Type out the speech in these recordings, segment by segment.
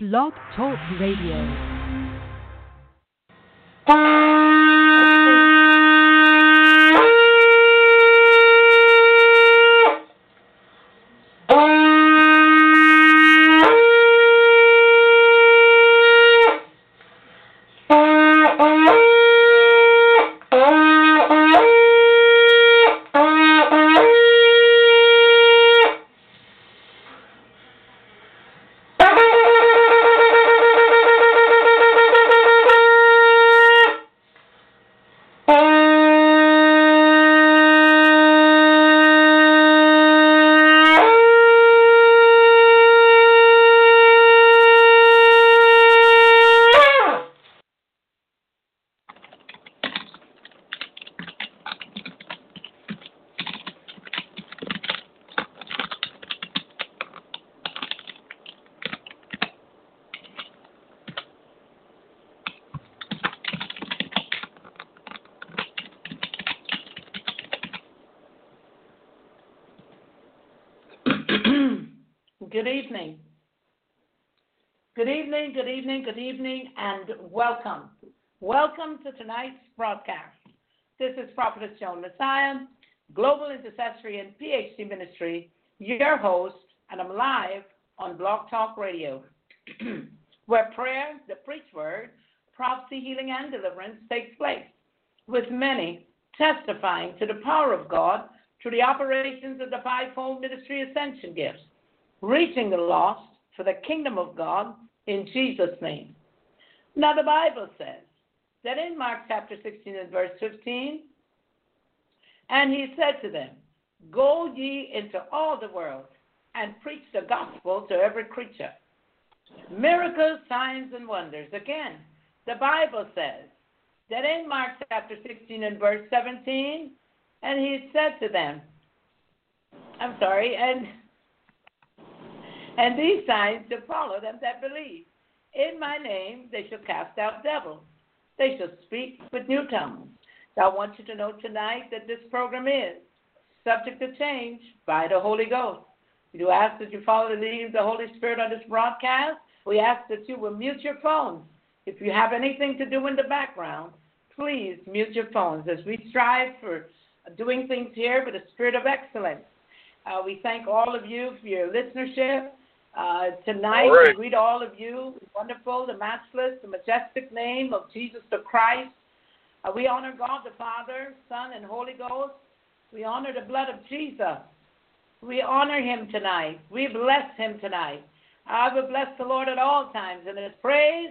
Blog Talk Radio. Massiah, Global Intercessory and PhD Ministry, your host, and I'm live on Blog Talk Radio, where prayer, the preached word, prophecy, healing, and deliverance takes place, with many testifying to the power of God through the operations of the fivefold ministry ascension gifts reaching the lost for the kingdom of God in Jesus' name. Now, the Bible says that in Mark chapter 16 and verse 15, and he said to them, Go ye into all the world and preach the gospel to every creature. Miracles, signs, and wonders. Again, the Bible says that in Mark chapter 16 and verse 17, and he said to them, I'm sorry, and and these signs shall follow them that believe. In my name they shall cast out devils. They shall speak with new tongues. I want you to know tonight that this program is subject to change by the Holy Ghost. We do ask that you follow the leading of the Holy Spirit on this broadcast. We ask that you will mute your phones. If you have anything to do in the background, please mute your phones as we strive for doing things here with a spirit of excellence. Uh, we thank all of you for your listenership. Uh, tonight, right. we greet all of you. Wonderful, the matchless, the majestic name of Jesus the Christ. Uh, we honor God the Father, Son, and Holy Ghost. We honor the blood of Jesus. We honor him tonight. We bless him tonight. I will bless the Lord at all times, and his praise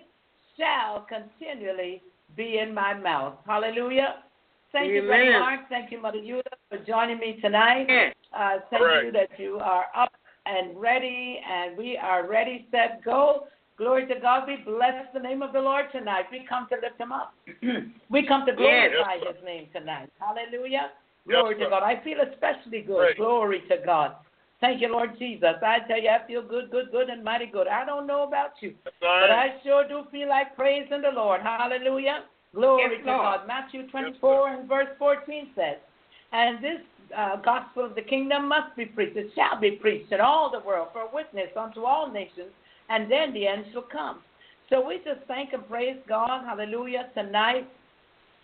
shall continually be in my mouth. Hallelujah. Thank you, Brother Amen. Mark. Thank you, Mother Eula, for joining me tonight. Uh, thank Right. you that you are up and ready, and we are ready, set, go. Glory to God. We bless the name of the Lord tonight. We come to lift him up. we come to Yes. glorify his name tonight. Hallelujah. Yes, Glory to. God. I feel especially good. Right. Glory to God. Thank you, Lord Jesus. I tell you, I feel good, good, good, and mighty good. I don't know about you, but. I sure do feel like praising the Lord. Hallelujah. Glory Yes, to Lord. God. Matthew 24 and verse 14 says, And this uh, gospel of the kingdom must be preached. It shall be preached in all the world for a witness unto all nations, and then the end shall come. So we just thank and praise God. Hallelujah. Tonight.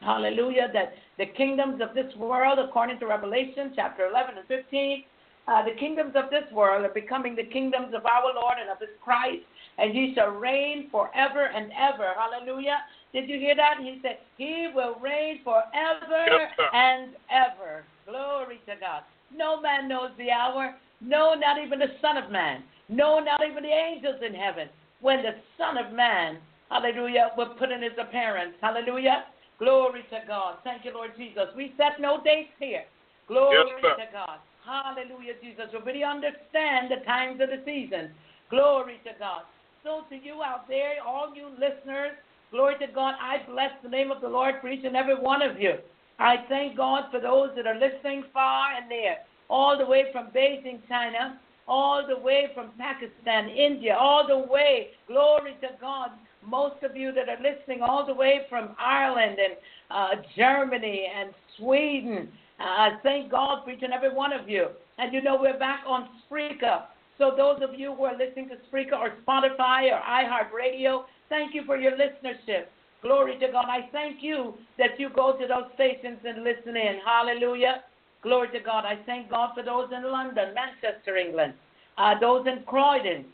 Hallelujah. That the kingdoms of this world, according to Revelation chapter 11 and 15, uh, the kingdoms of this world are becoming the kingdoms of our Lord and of his Christ, and he shall reign forever and ever. Hallelujah. Did you hear that? He said, He will reign forever Yes, and ever. Glory to God. No man knows the hour. No, not even the Son of Man. No, not even the angels in heaven. When the Son of Man, hallelujah, will put in his appearance. Hallelujah. Glory to God. Thank you, Lord Jesus. We set no dates here. Glory Yes, to God. Hallelujah, Jesus. We really understand the times of the season. Glory to God. So to you out there, all you listeners, glory to God, I bless the name of the Lord for each and every one of you. I thank God for those that are listening far and near, all the way from Beijing, China, all the way from Pakistan, India, all the way, glory to God, most of you that are listening all the way from Ireland and uh, Germany and Sweden. Uh, thank God for each and every one of you. And you know, we're back on Spreaker. So, those of you who are listening to Spreaker or Spotify or iHeartRadio, thank you for your listenership. Glory to God. I thank you that you go to those stations and listen in. Hallelujah. Glory to God. I thank God for those in London, Manchester, England, uh, those in Croydon.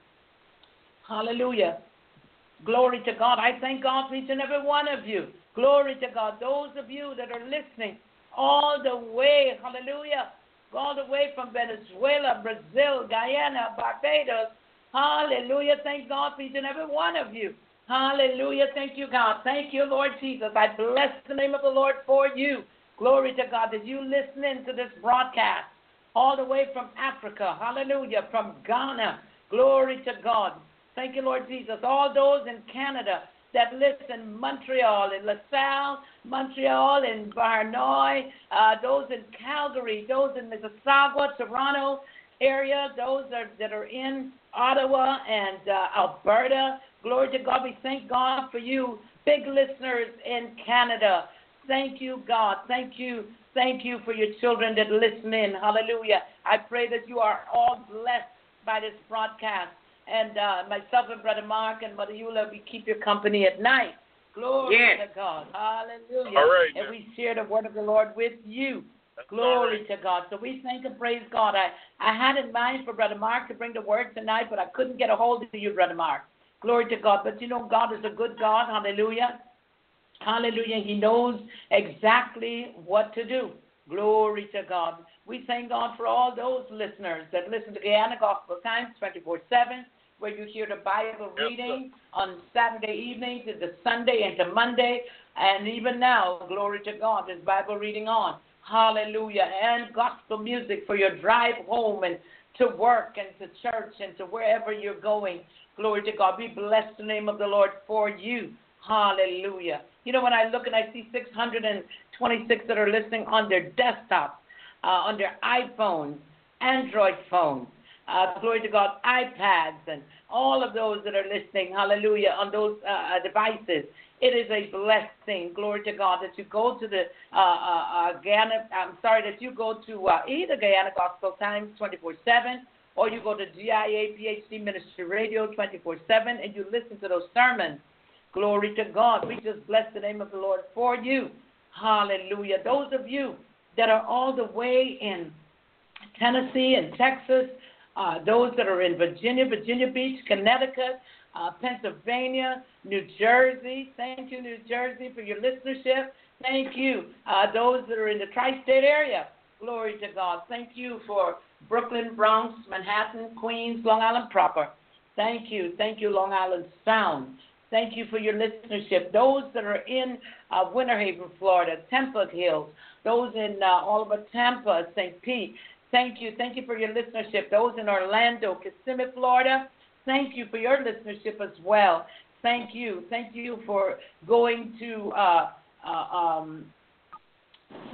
Hallelujah. Glory to God. I thank God for each and every one of you. Glory to God. Those of you that are listening all the way, hallelujah, all the way from Venezuela, Brazil, Guyana, Barbados. Hallelujah. Thank God for each and every one of you. Hallelujah. Thank you, God. Thank you, Lord Jesus. I bless the name of the Lord for you. Glory to God that you listen to this broadcast all the way from Africa. Hallelujah. From Ghana. Glory to God. Thank you, Lord Jesus. All those in Canada that listen, Montreal, in LaSalle, Montreal, in Vaudreuil, uh, those in Calgary, those in Mississauga, Toronto area, those are, that are in Ottawa and uh, Alberta. Glory to God. We thank God for you, big listeners in Canada. Thank you, God. Thank you. Thank you for your children that listen in. Hallelujah. I pray that you are all blessed by this broadcast. And uh, myself and Brother Mark and Mother Eula, we keep your company at night. Glory yes. to God. Hallelujah. Right, and we share the word of the Lord with you. Glory right. to God. So we thank and praise God. I, I had in mind for Brother Mark to bring the word tonight, but I couldn't get a hold of you, Brother Mark. Glory to God. But you know, God is a good God. Hallelujah. Hallelujah. He knows exactly what to do. Glory to God. We thank God for all those listeners that listen to Guyana Gospel Times 24 7, where you hear the Bible reading on Saturday evenings into Sunday into Monday. And even now, glory to God, there's Bible reading on. Hallelujah. And gospel music for your drive home and to work and to church and to wherever you're going. Glory to God. We bless the name of the Lord for you. Hallelujah. You know, when I look and I see 626 that are listening on their desktops, uh, on their iPhones, Android phones, uh, glory to God, iPads, and all of those that are listening, hallelujah, on those uh, uh devices. It is a blessing, glory to God, that you go to the uh, uh, Guyana, I'm sorry, that you go to either Guyana Gospel Times 24 7 or you go to GIA PhD Ministry Radio 24 7 and you listen to those sermons. Glory to God. We just bless the name of the Lord for you. Hallelujah. Those of you that are all the way in Tennessee and Texas, uh, those that are in Virginia, Virginia Beach, Connecticut, uh, Pennsylvania, New Jersey. Thank you, New Jersey, for your listenership. Thank you, uh, those that are in the tri state area. Glory to God. Thank you for Brooklyn, Bronx, Manhattan, Queens, Long Island proper. Thank you. Thank you, Long Island Sound. Thank you for your listenership. Those that are in uh, Winter Haven, Florida, Temple Hills, those in uh, all Tampa, St. Pete. Thank you. Thank you for your listenership. Those in Orlando, Kissimmee, Florida. Thank you for your listenership as well. Thank you. Thank you for going to uh, uh, um,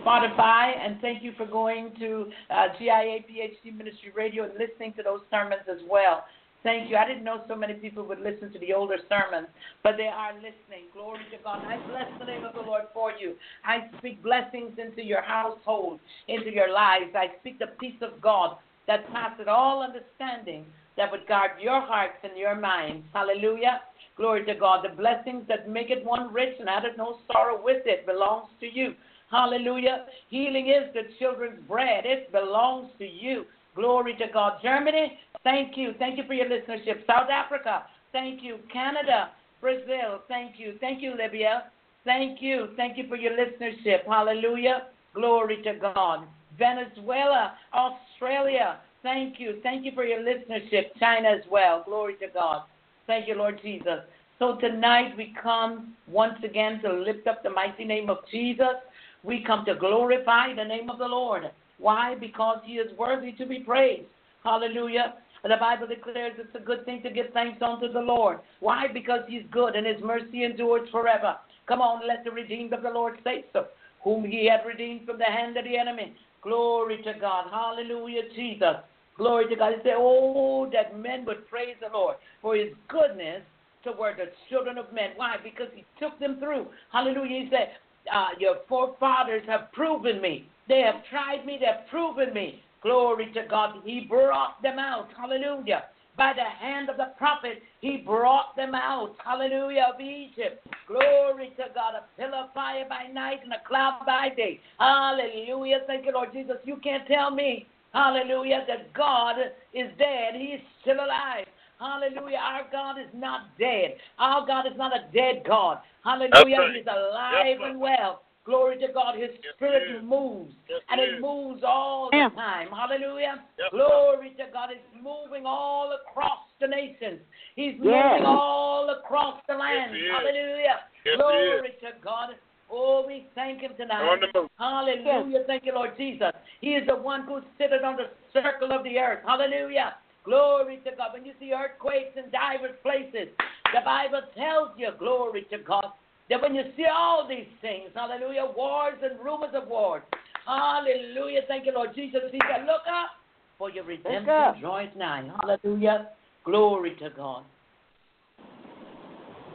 Spotify, and thank you for going to uh, GIA PhD Ministry Radio and listening to those sermons as well. Thank you. I didn't know so many people would listen to the older sermons, but they are listening. Glory to God. I bless the name of the Lord for you. I speak blessings into your household, into your lives. I speak the peace of God that passes all understanding that would guard your hearts and your minds. Hallelujah. Glory to God. The blessings that make it one rich and added no sorrow with it belongs to you. Hallelujah. Healing is the children's bread. It belongs to you. Glory to God. Germany, thank you. Thank you for your listenership. South Africa, thank you. Canada, Brazil, thank you. Thank you, Libya. Thank you. Thank you for your listenership. Hallelujah. Glory to God. Venezuela, Australia, thank you. Thank you for your listenership. China as well. Glory to God. Thank you, Lord Jesus. So tonight we come once again to lift up the mighty name of Jesus. We come to glorify the name of the Lord. Why? Because he is worthy to be praised. Hallelujah. The Bible declares it's a good thing to give thanks unto the Lord. Why? Because he's good and his mercy endures forever. Come on, let the redeemed of the Lord say so, whom he had redeemed from the hand of the enemy. Glory to God. Hallelujah, Jesus. Glory to God. He said, Oh, that men would praise the Lord for his goodness toward the children of men. Why? Because he took them through. Hallelujah. He said, uh, Your forefathers have proven me. They have tried me, they have proven me. Glory to God. He brought them out. Hallelujah by the hand of the prophet, he brought them out, hallelujah, of Egypt. Glory to God, a pillar of fire by night and a cloud by day. Hallelujah. Thank you, Lord Jesus. You can't tell me, hallelujah, that God is dead. He is still alive. Hallelujah. Our God is not dead. Our God is not a dead God. Hallelujah. Right. He's alive and well. Glory to God. His yes, spirit moves. Yes, and it moves all the time. Hallelujah. Yes, Glory to God. It's moving all across the nations. He's moving all across the land. Hallelujah. Glory to God. Oh, we thank him tonight. Hallelujah. Thank you, Lord Jesus. He is the one who sitteth on the circle of the earth. Hallelujah. Glory to God. When you see earthquakes in diverse places, the Bible tells you, glory to God, that when you see all these things, hallelujah, wars and rumors of wars, hallelujah, thank you, Lord Jesus, he said, look up, for your redemption draws nigh. Hallelujah, glory to God.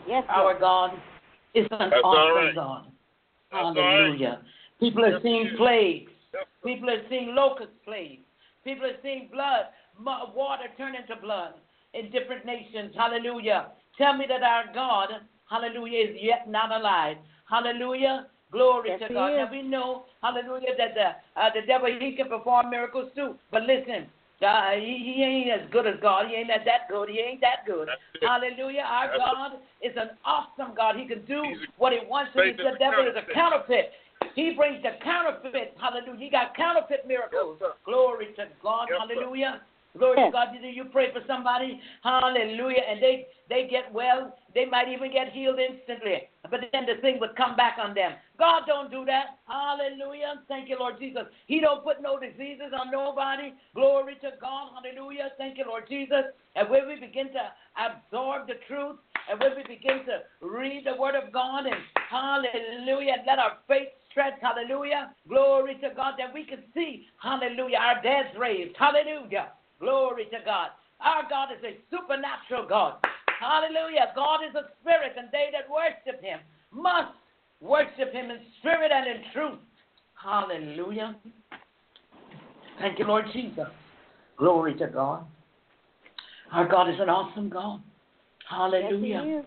Yes, Our God is an That's awesome right. God. Hallelujah. Right. People are seeing plagues. People are seeing locust plagues. People are seeing blood, water turn into blood in different nations. Hallelujah. Tell me that our God hallelujah, is yet not alive. Hallelujah. Glory yes, to God. Now we know, hallelujah, that the uh, the devil he can perform miracles too. But listen, uh, he, he ain't as good as God. He ain't that, that good. He ain't that good. Hallelujah. Our That's God it. is an awesome God. He can do what he wants to. The devil is a counterfeit. He brings the counterfeit. Hallelujah. He got counterfeit miracles. Yes, Glory to God. Yes, hallelujah. Glory to God. You pray for somebody, hallelujah, and they they get well. They might even get healed instantly. But then the thing would come back on them. God don't do that. Hallelujah. Thank you, Lord Jesus. He don't put no diseases on nobody. Glory to God. Hallelujah. Thank you, Lord Jesus. And when we begin to absorb the truth, and when we begin to read the Word of God, and hallelujah, and let our faith stretch, hallelujah, glory to God, that we can see, hallelujah, our deads raised, hallelujah. Glory to God. Our God is a supernatural God. Hallelujah. God is a spirit, and they that worship him must worship him in spirit and in truth. Hallelujah. Thank you, Lord Jesus. Glory to God. Our God is an awesome God. Hallelujah. Yes,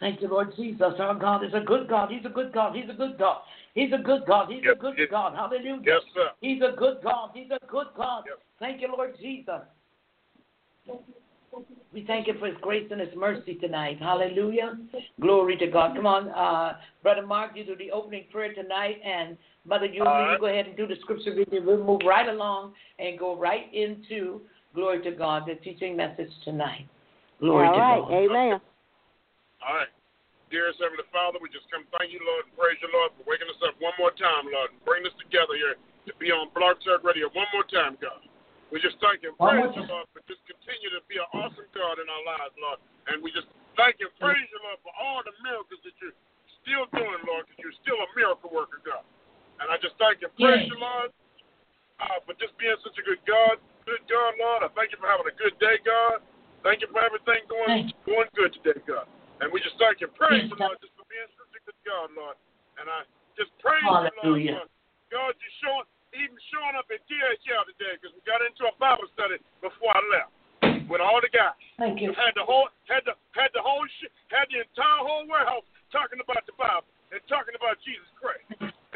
Thank you, Lord Jesus. Our God is a good God. He's a good God. He's a good God. He's a good God. He's a good yes. God. Hallelujah. Yes, sir. He's a good God. He's a good God. Yes. Thank you, Lord Jesus. We thank Him for His grace and His mercy tonight. Hallelujah. Glory to God. Come on, uh, Brother Mark, you do the opening prayer tonight, and Mother Julie, right. you go ahead and do the scripture reading. We'll move right along and go right into, glory to God, the teaching message tonight. Glory All to right. God. Amen. All right. Dearest Heavenly Father, we just come thank you, Lord, and praise you, Lord, for waking us up one more time, Lord, and bringing us together here to be on Blog Talk Radio one more time, God. We just thank and praise you, Lord, for just continue to be an awesome God in our lives, Lord. And we just thank and praise you, Lord, for all the miracles that you're still doing, Lord, because you're still a miracle worker, God. And I just thank and praise you, Lord, uh, for just being such a good God. Good God, Lord. I thank you for having a good day, God. Thank you for everything going going good today, God. And we just thank and praise you, Lord, just for being such a good God, Lord. And I just praise you, Lord. God, you're showing even showing up at DHL today because we got into a Bible study before I left with all the guys. Thank you. Had the whole had the had the whole sh- had the entire whole warehouse talking about the Bible and talking about Jesus Christ.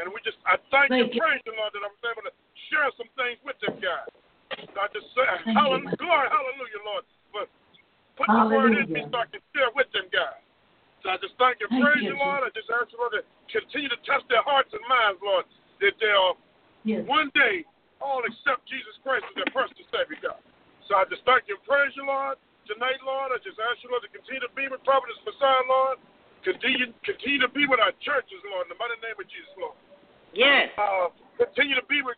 And we just I thank, thank and you. praise the Lord that I was able to share some things with them guys. So I just say hallelujah, glory, hallelujah, Lord, for putting the word in me so I can share with them guys. So I just thank and thank praise you, Lord. I just ask you, Lord, to continue to touch their hearts and minds, Lord, Yes. One day, all except Jesus Christ as their personal Savior, God. So I just thank you and praise you, Lord. Tonight, Lord, I just ask you, Lord, to continue to be with Prophetess Massiah, Lord. Continue, continue to be with our churches, Lord, in the mighty name of Jesus, Lord. Yes. Uh, continue to be with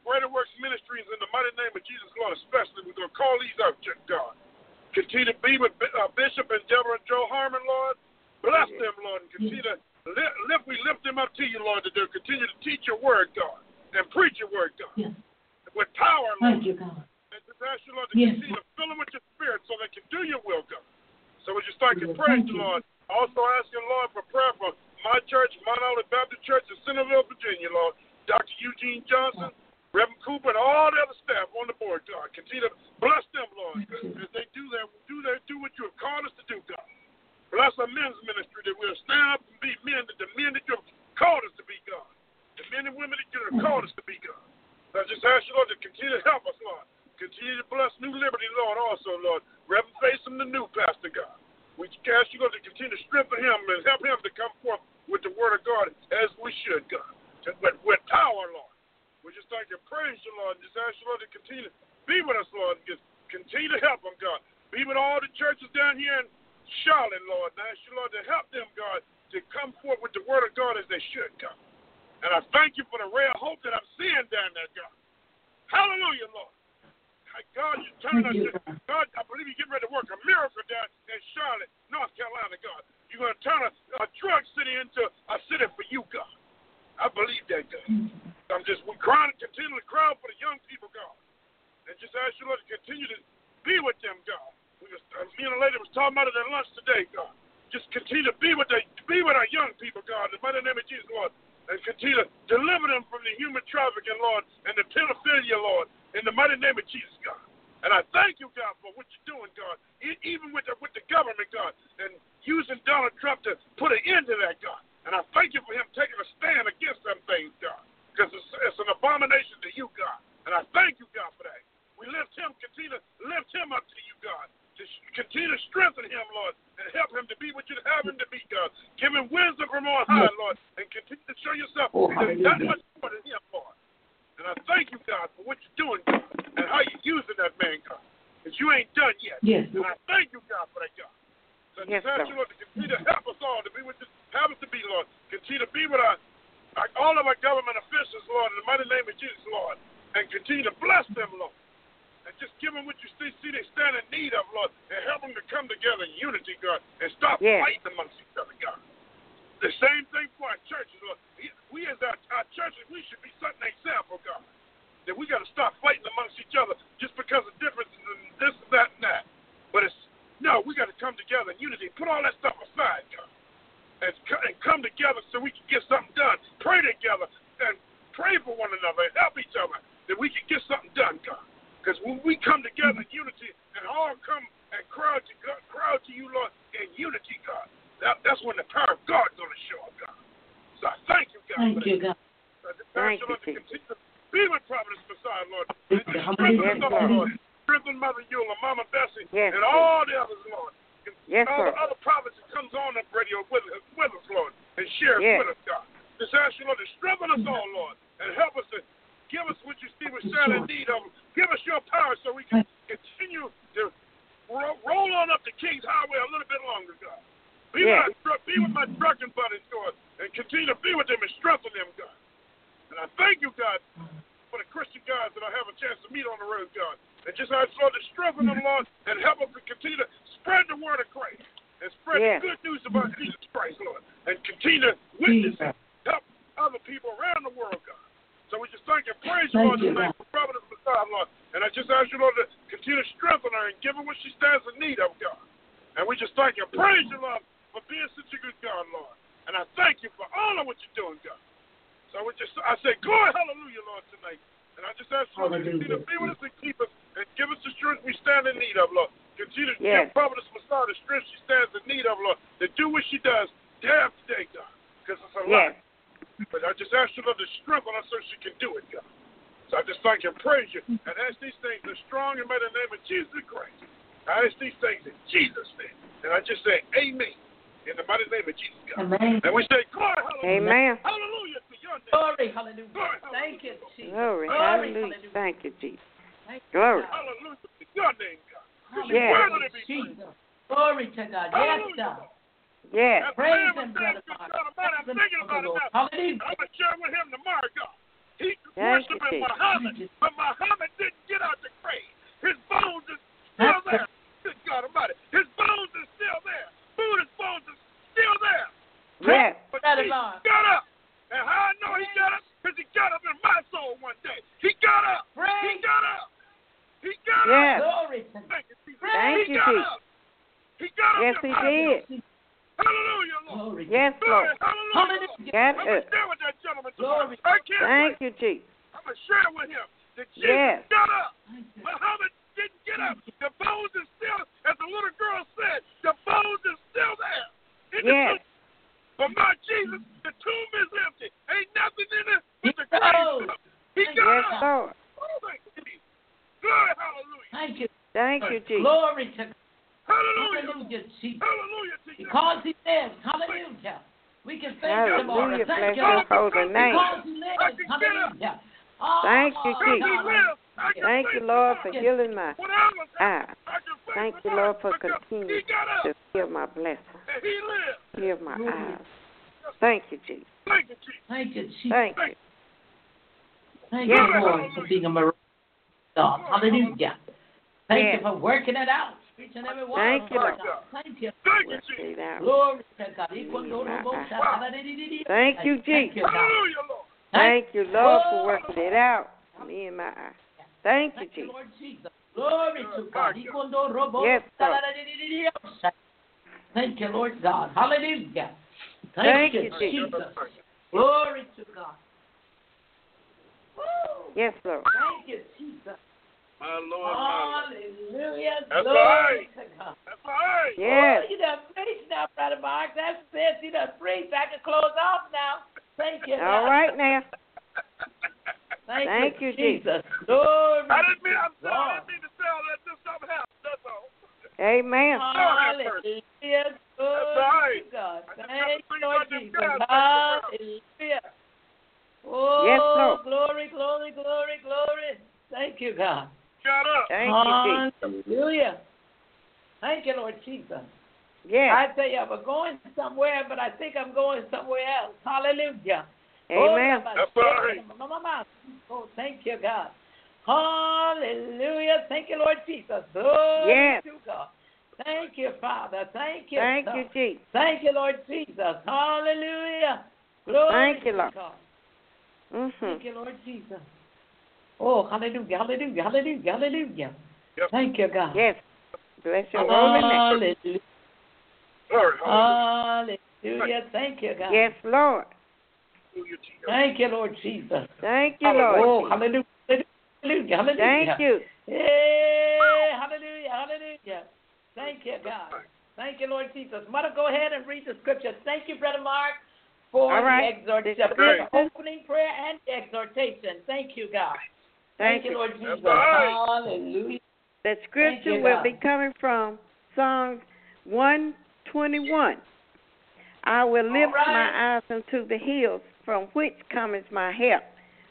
God, for what you're doing, God, and how you're using that man, God. Because you ain't done yet. Yes. And I thank you, God, for that, God. So yes, I ask you, Lord, to continue to help us all to be with you have us to be, Lord. Continue to be with our, our, all of our government officials, Lord, in the mighty name of Jesus, Lord. And continue to bless them, Lord. And just give them what you see, see they stand in need of, Lord. And help them to come together in unity, God. And stop yes. fighting amongst each other, God. The same thing for our churches, Lord. We as our, our churches, we should be setting an example, God. That we got to stop fighting amongst each other just because of differences and this, and that, and that. But it's no, we got to come together in unity. Put all that stuff aside, God, and, and come together so we can get something done. Pray together and pray for one another and help each other that we can get something done, God. Because when we come together in unity and all come and crowd to God, crowd to you, Lord, in unity, God, that, that's when the power of God is going to show up, God. So I thank you, God. Thank you, God. Thank you, Lord, to continue to be with Providence Massiah, Lord. And strengthen us Lord. Strengthen Mother Eula, Mama Bessie, yes, and all the others, Lord. Yes, all sir. the other prophets that comes on the radio with, with us, Lord, and shares yes. with us, God. Just ask you, Lord, to strengthen us all, Lord, and help us to give us what you see we stand in need of. Give us your power so we can continue to roll on up the King's Highway a little bit longer, God. Be, yes. my, be with my trucking buddies, God, and continue to be with them and strengthen them, God. And I thank you, God, for the Christian guys that I have a chance to meet on the road, God. And just ask Lord to strengthen them, Lord, and help them to continue to spread the word of Christ and spread yes. the good news about Jesus Christ, Lord, and continue to witness and help other people around the world, God. So we just thank and praise you, Lord, tonight for Providence Massiah, Lord. And I just ask you, Lord, to continue to strengthen her and give her what she stands in need of, God. And we just thank you and praise you, Lord, for being such a good God, Lord. And I thank you for all of what you're doing, God. So we just, I say, glory, hallelujah, Lord, tonight. And I just ask Lord, to continue to be with us and keep us and give us the strength we stand in need of, Lord. Continue to yes. give Providence Massiah the strength she stands in need of, Lord, to do what she does day after day, God. Because it's a yes. lot. But I just ask you, Lord, to strengthen us so she can do it, God. So I just thank you and praise you and ask these things in strong and mighty name of Jesus Christ. I ask these things in Jesus' name. And I just say, Amen in the mighty name of Jesus God. Amen. And we say, Glory, hallelujah. Amen. Hallelujah to your name. Glory, hallelujah. Glory, Thank you, Jesus. Glory, Glory, hallelujah. hallelujah. Thank you, Jesus. Thank you, Glory. Hallelujah your name, God. Because Yes. you're worthy to be praised. Jesus. Glory to God. Yes, God. Yes. As Praise man him, brother. God I'm thinking about it now. Hallelujah. I'm going to share with him tomorrow, God. He Thank worshiped. Muhammad, but Muhammad didn't get out the grave. His bones is still That's there. Good God Almighty. His bones is still there. Buddha's bones is still there. Yes. But Brother he Mark. got up. And how I know he got up? Because he got up in my soul one day. He got up. He Praise. got up. He got Yes. up. Glory to God. Thank you, Jesus. Thank he you, got Jesus. up. He got Yes, up. he in my soul. did. Hallelujah, Lord. Glory. Yes, Glory. Lord. Hallelujah. Lord. Hallelujah. Yes, I'm sir. going to stay with that gentleman Glory. tomorrow. I can't Thank wait. you, Jesus. I'm I'm going to share with him that Jesus Yes. got up. Muhammad didn't get up. The bones is still, as the little girl said, the bones is still there. In the Yes. tomb. But my Jesus, the tomb is empty. Ain't nothing in it but the He grave. rose. stuff. He Thank got Yes, up. Lord. Oh, thank you, Jesus. Good, hallelujah. Thank you. Thank you, Jesus. Glory to God. Hallelujah. Hallelujah, Jesus. Hallelujah to you. Because he lives. Hallelujah. We can thank you, Lord. Hallelujah. Thank Bless you, your Lord. holy name. Because he lives. Hallelujah. Oh, Thank you, God, Jesus. I- Thank you, Lord, for healing my When I was eyes. I can face Thank the you, Lord, Lord for because continuing He got up to heal my blessing. and He lived. Heal my eyes. Thank you, Jesus. Thank you, Jesus. Thank you, Jesus. Thank you. Thank Yes. you, Lord, for being a miracle. God. Hallelujah. Thank Yes. you for working it out. Each and every one Thank you. Lord. Thank you. Thank you, Jesus. Glory to God. Thank you, Jesus. Lord. Thank you, Lord, for working it out. Me and my eyes. Thank you, Jesus. Lord Jesus. Glory to God. Yes, Lord. Thank you, Lord God. Hallelujah. Thank Thank, you, you, Jesus. Jesus. Glory to God. Woo. Yes, Lord. Thank you, Jesus. My Lord, my Lord. Hallelujah. That's Glory right. to God. That's right. Yes. Oh, you done preached now, Brother Mark. That's it. You done preached. I can close off now. Thank you. All God. right now. Thank, Thank you, you, Jesus. Glory I didn't mean, I'm to sorry, I didn't mean to say all that. Just something happened. That's all. Amen. Hallelujah. Glory right. to God. I Thank you, Lord Jesus. Hallelujah. Oh, Yes, Lord. glory, glory, glory, glory. Thank you, God. Got up. Thank you, Jesus. Hallelujah. Thank you, Lord Jesus. Yes. I tell you, I was going somewhere, but I think I'm going somewhere else. Hallelujah. Oh, Amen. Oh, That's right. Oh, thank you, God. Hallelujah. Thank you, Lord Jesus. Glory Yes. to God. Thank you, Father. Thank you. Thank God. you, Jesus. Thank you, Lord Jesus. Hallelujah. Glory Thank you, to Lord. God. Mhm. Thank you, Lord Jesus. Oh, hallelujah, hallelujah, hallelujah, hallelujah. Yes. Thank you, God. Yes. Bless your holy name. Hallelujah. Glory. Hallelujah. Hallelujah. Thank you, God. Yes, Lord. Hallelujah to you. Thank you, Lord Jesus. Thank you, Lord. Oh, hallelujah. Hallelujah. Hallelujah. Thank you. Hey, hallelujah. Hallelujah. Thank you, God. Thank you, Lord Jesus. Mother, go ahead and read the scripture. Thank you, Brother Mark, for All right. the exhortation, the opening prayer and exhortation. Thank you, God. Thank you, you. Lord Jesus. right. Hallelujah. The scripture you, will God. be coming from Psalms 121. I will lift right. my eyes unto the hills, from which cometh my help.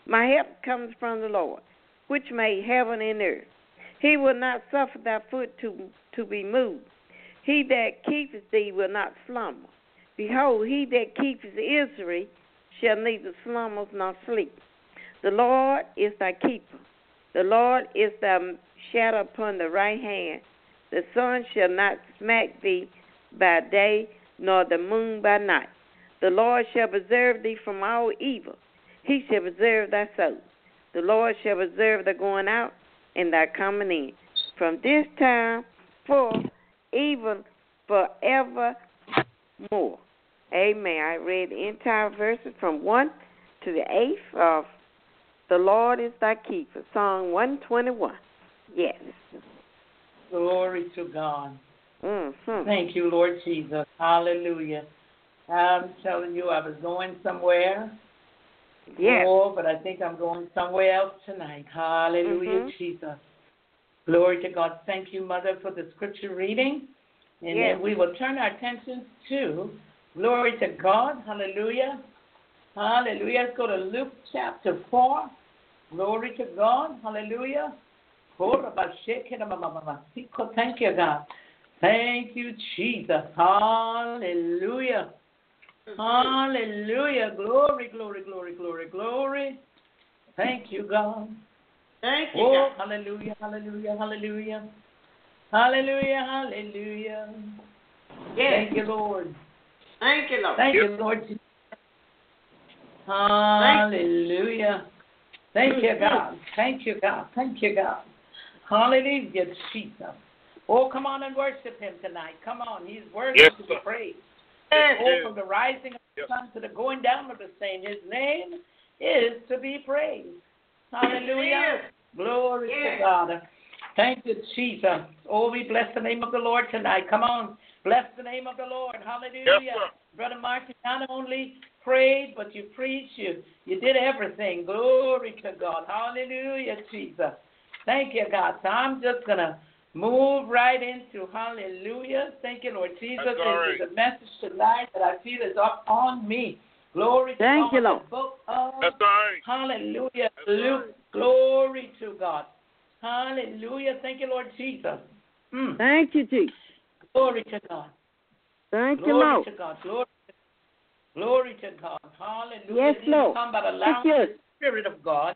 My help comes from the Lord, which made heaven and earth. He will not suffer thy foot to, to be moved. He that keepeth thee will not slumber. Behold, he that keepeth Israel shall neither slumber nor sleep. The Lord is thy keeper. The Lord is thy shadow upon the right hand. The sun shall not smack thee by day, nor the moon by night. The Lord shall preserve thee from all evil. He shall preserve thy soul. The Lord shall preserve thy going out and thy coming in. From this time forth, even forevermore. Amen. I read the entire verses from 1 to the 8th of The Lord is thy keeper. Song 121. Yes. Glory to God. Mm-hmm. Thank you, Lord Jesus. Hallelujah. I'm telling you, I was going somewhere. Yes. Oh, but I think I'm going somewhere else tonight. Hallelujah, Mhm. Jesus. Glory to God. Thank you, Mother, for the scripture reading. And Yes. then we will turn our attention to glory to God. Hallelujah. Hallelujah. Let's go to Luke chapter 4. Glory to God. Hallelujah. Thank you, God. Thank you, Jesus. Hallelujah. Hallelujah. Glory, glory, glory, glory, glory. Thank you, God. Thank you, Oh, hallelujah, hallelujah, hallelujah. Hallelujah, hallelujah. Thank you, Lord. Thank you, Lord. Thank you, Lord. Hallelujah. Thank you, mm-hmm. God. Thank you, God. Thank you, God. Hallelujah, Jesus. Oh, come on and worship him tonight. Come on. He's worthy Yes, to be praised. Yes, Oh, yes. from the rising of the Yes. sun to the going down of the same, his name is to be praised. Hallelujah. Glory to God. Thank you, Jesus. Oh, we bless the name of the Lord tonight. Come on. Bless the name of the Lord. Hallelujah. Yes, sir. Brother Martin, not only prayed, but you preached. You, you did everything. Glory to God. Hallelujah, Jesus. Thank you, God. So I'm just going to move right into hallelujah. Thank you, Lord Jesus. That's all This is a message tonight that I feel is up on me. Glory to Thank God. you, Lord. Book of That's all right. Hallelujah. That's Luke. right. Glory to God. Hallelujah. Thank you, Lord Jesus. Mm. Thank you, Jesus. Glory to God. Thank you, Glory Lord. to God. Glory to, glory to God. Hallelujah. Yes, Lord. Come by Thank allowing you. the Spirit of God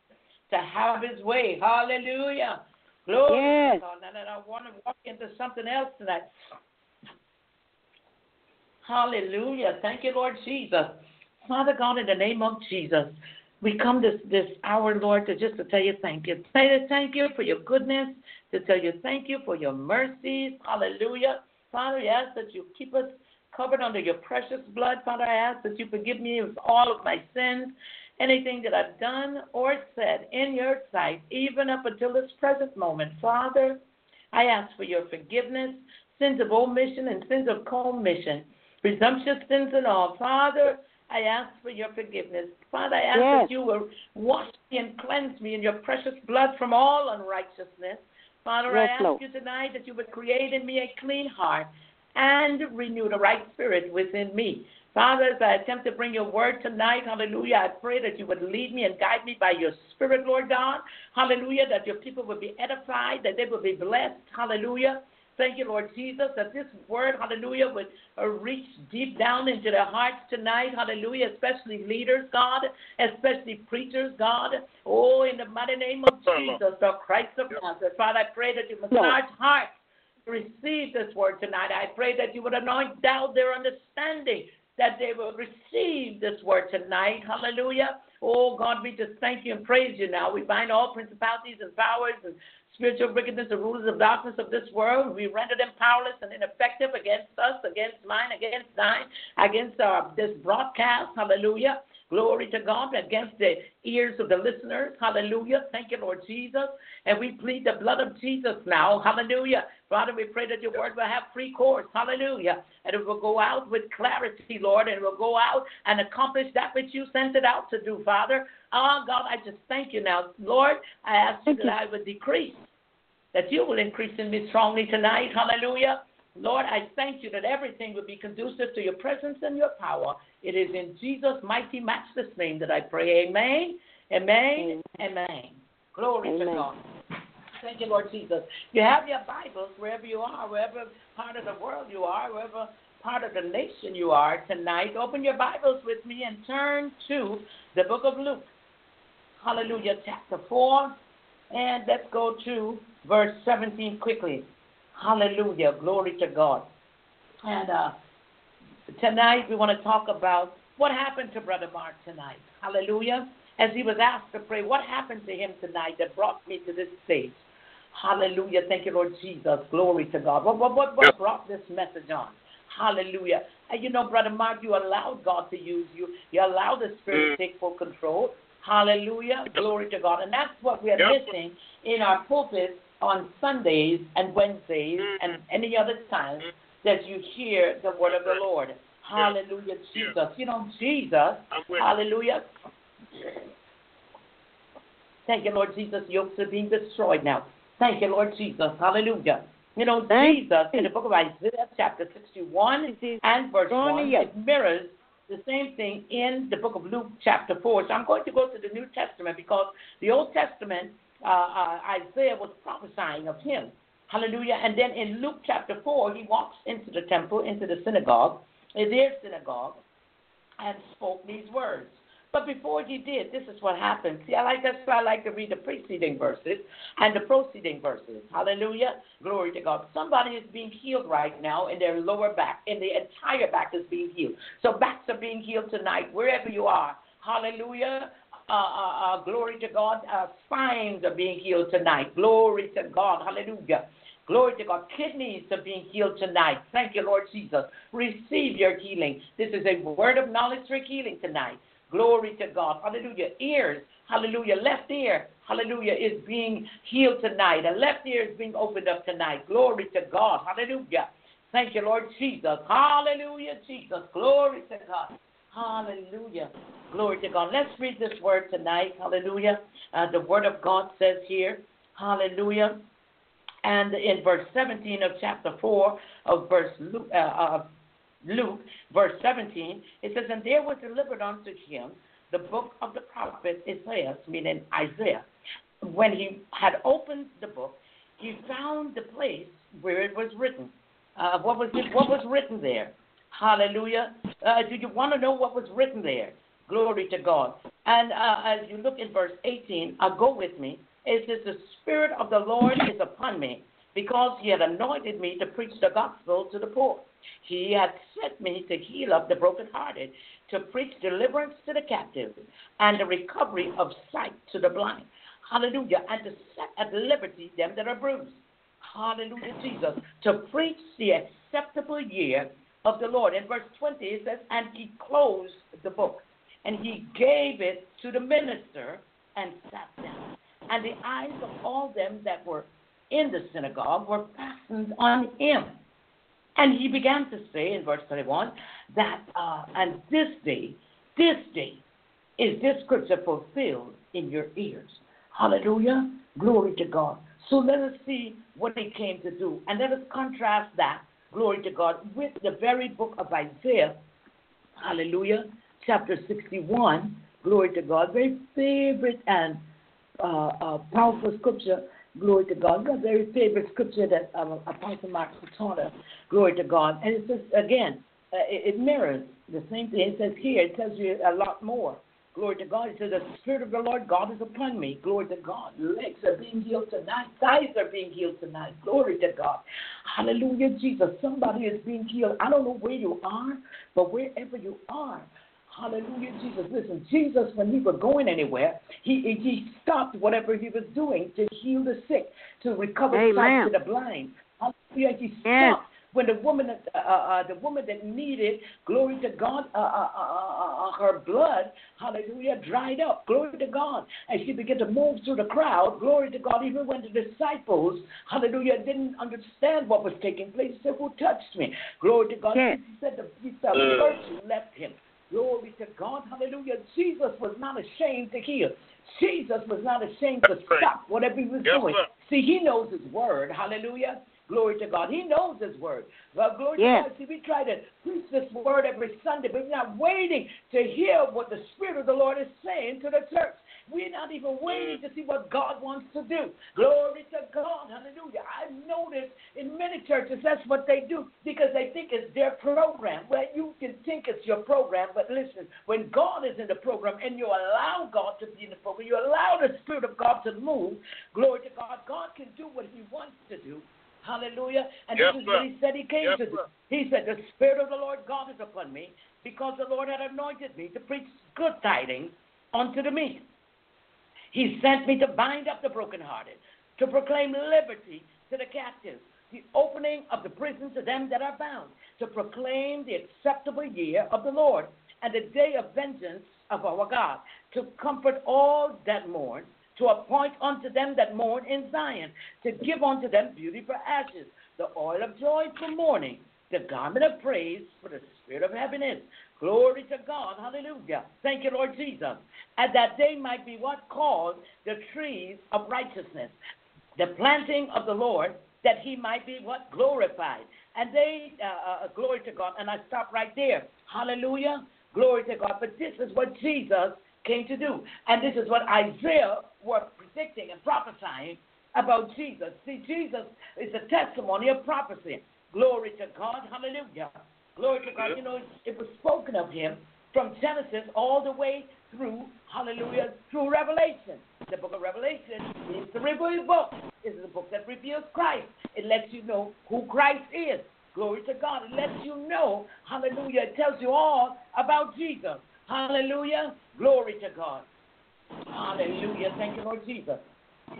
to have His way. Hallelujah. Glory Yes. to God. And I want to walk into something else tonight. Hallelujah. Thank you, Lord Jesus. Father God, in the name of Jesus, we come this, this hour, Lord, to just to tell you thank you. Say to thank you for your goodness, to tell you thank you for your mercies. Hallelujah. Father, I ask that you keep us covered under your precious blood. Father, I ask that you forgive me of all of my sins, anything that I've done or said in your sight, even up until this present moment. Father, I ask for your forgiveness, sins of omission and sins of commission, presumptuous sins and all. Father, I ask for your forgiveness. Father, I ask Yes. that you will wash me and cleanse me in your precious blood from all unrighteousness. Father, I ask Lord. you tonight that you would create in me a clean heart and renew the right spirit within me. Father, as I attempt to bring your word tonight, hallelujah, I pray that you would lead me and guide me by your spirit, Lord God. Hallelujah, that your people would be edified, that they would be blessed. Hallelujah. Thank you, Lord Jesus, that this word, hallelujah, would uh, reach deep down into their hearts tonight. Hallelujah, especially leaders, God, especially preachers, God. Oh, in the mighty name of Jesus, the Christ of Yes. Nazareth. Father, I pray that you massage hearts to receive this word tonight. I pray that you would anoint down their understanding, that they will receive this word tonight. Hallelujah. Oh, God, we just thank you and praise you now. We bind all principalities and powers and spiritual wickedness and rulers of darkness of this world. We render them powerless and ineffective against us, against mine, against thine, against our, this broadcast. Hallelujah. Glory to God against the ears of the listeners. Hallelujah. Thank you, Lord Jesus. And we plead the blood of Jesus now. Hallelujah. Father, we pray that your word will have free course. Hallelujah. And it will go out with clarity, Lord, and it will go out and accomplish that which you sent it out to do, Father. Oh, God, I just thank you now. Lord, I ask you Thank that I would decrease, that you will increase in me strongly tonight. Hallelujah. Lord, I thank you that everything will be conducive to your presence and your power. It is in Jesus' mighty, matchless name that I pray. Amen. Amen. Amen. Glory to God. Thank you, Lord Jesus. You have your Bibles wherever you are, wherever part of the world you are, wherever part of the nation you are tonight. Open your Bibles with me and turn to the book of Luke. Hallelujah, chapter 4. And let's go to verse 17 quickly. Hallelujah. Glory to God. And uh, tonight we want to talk about what happened to Brother Mark tonight. Hallelujah. As he was asked to pray, what happened to him tonight that brought me to this stage? Hallelujah. Thank you, Lord Jesus. Glory to God. What, what, what, what brought this message on? Hallelujah. And you know, Brother Mark, you allowed God to use you. You allowed the Spirit to take full control. Hallelujah. Glory to God. And that's what we are missing in our pulpit on Sundays and Wednesdays mm-hmm. and any other time mm-hmm. that you hear the word of the Lord. Hallelujah, Jesus. You know, Jesus, I'm with you. hallelujah. Thank you, Lord Jesus. Yokes are being destroyed now. Thank you, Lord Jesus. Hallelujah. You know, Thank Jesus, in the book of Isaiah, chapter 61 and verse Going 1, to you. it mirrors the same thing in the book of Luke, chapter 4. So I'm going to go to the New Testament because the Old Testament, uh, uh, Isaiah was prophesying of him. Hallelujah. And then in Luke chapter 4, he walks into the temple, into the synagogue, in their synagogue, and spoke these words. But before he did, this is what happened. See, I like that's why I like to read the preceding verses and the proceeding verses. Hallelujah. Glory to God. Somebody is being healed right now in their lower back, and the entire back is being healed. So backs are being healed tonight, wherever you are. Hallelujah. Uh, uh, uh, glory to God. Uh, spines are being healed tonight. Glory to God. Hallelujah. Glory to God. Kidneys are being healed tonight. Thank you, Lord Jesus. Receive your healing. This is a word of knowledge for healing tonight. Glory to God. Hallelujah. Ears. Hallelujah. Left ear. Hallelujah. Is being healed tonight. A left ear is being opened up tonight. Glory to God. Hallelujah. Thank you, Lord Jesus. Hallelujah, Jesus. Glory to God. Hallelujah. Glory to God. Let's read this word tonight. Hallelujah. Uh, the word of God says here, Hallelujah. And in verse 17 of chapter 4 of verse Luke, uh, uh, Luke, verse 17, it says, And there was delivered unto him the book of the prophet Isaiah, meaning Isaiah. When he had opened the book, he found the place where it was written. Uh, what was it, what was written there? Hallelujah. Uh, do you want to know what was written there? Glory to God. And uh, as you look in verse 18, uh, go with me. It says, The Spirit of the Lord is upon me because he had anointed me to preach the gospel to the poor. He had sent me to heal up the brokenhearted, to preach deliverance to the captive, and the recovery of sight to the blind. Hallelujah. And to set at liberty them that are bruised. Hallelujah, Jesus. To preach the acceptable year of the Lord. In verse 20, it says, And he closed the book, and he gave it to the minister and sat down. And the eyes of all them that were in the synagogue were fastened on him. And he began to say in verse 31 that, uh, and this day, this day, is this scripture fulfilled in your ears. Hallelujah. Glory to God. So let us see what he came to do. And let us contrast that, glory to God, with the very book of Isaiah. Hallelujah. Chapter 61. Glory to God. Very favorite and uh, uh, powerful scripture. Glory to God. Very favorite scripture that um, Apostle Mark taught us. Glory to God. And it says, again, uh, it, it mirrors the same thing. It says here, it tells you a lot more. Glory to God. It says, The Spirit of the Lord God is upon me. Glory to God. Legs are being healed tonight. Thighs are being healed tonight. Glory to God. Hallelujah, Jesus. Somebody is being healed. I don't know where you are, but wherever you are, Hallelujah, Jesus. Listen, Jesus, when he was going anywhere, he he stopped whatever he was doing to heal the sick, to recover sight to the blind. Hallelujah, he stopped. Yes. When the woman, uh, uh, uh, the woman that needed, glory to God, uh, uh, uh, her blood, hallelujah, dried up. Glory to God. And she began to move through the crowd. Glory to God. Even when the disciples, hallelujah, didn't understand what was taking place, he said, Who touched me? Glory to God. Yes. He said the, he said, virtue left him. Glory to God. Hallelujah. Jesus was not ashamed to heal. Jesus was not ashamed to stop whatever he was yes, doing. Sir. See, he knows his word. Hallelujah. Glory to God. He knows His word. Well, glory yes. to God. See, we try to preach this word every Sunday, but we're not waiting to hear what the Spirit of the Lord is saying to the church. We're not even waiting to see what God wants to do. Glory to God. Hallelujah. I've noticed in many churches that's what they do because they think it's their program. Well, you can think it's your program, but listen, when God is in the program and you allow God to be in the program, you allow the Spirit of God to move, glory to God, God can do what He wants to do. Hallelujah. And yes, this is what he said he came yes, to do. He said, The Spirit of the Lord God is upon me, because the Lord had anointed me to preach good tidings unto the meek. He sent me to bind up the brokenhearted, to proclaim liberty to the captives, the opening of the prison to them that are bound, to proclaim the acceptable year of the Lord, and the day of vengeance of our God, to comfort all that mourn to appoint unto them that mourn in Zion, to give unto them beauty for ashes, the oil of joy for mourning, the garment of praise for the spirit of heaviness. Glory to God. Hallelujah. Thank you, Lord Jesus. And that they might be what called the trees of righteousness, the planting of the Lord, that he might be what glorified. And they, uh, uh, glory to God. And I stop right there. Hallelujah. Glory to God. But this is what Jesus came to do. And this is what Isaiah was predicting and prophesying about Jesus. See, Jesus is a testimony of prophecy. Glory to God. Hallelujah. Glory to God. You know, it was spoken of him from Genesis all the way through, hallelujah, through Revelation. The book of Revelation is the revealed book. It is the book that reveals Christ. It lets you know who Christ is. Glory to God. It lets you know, hallelujah, it tells you all about Jesus. Hallelujah. Glory to God. Hallelujah. Thank you, Lord Jesus.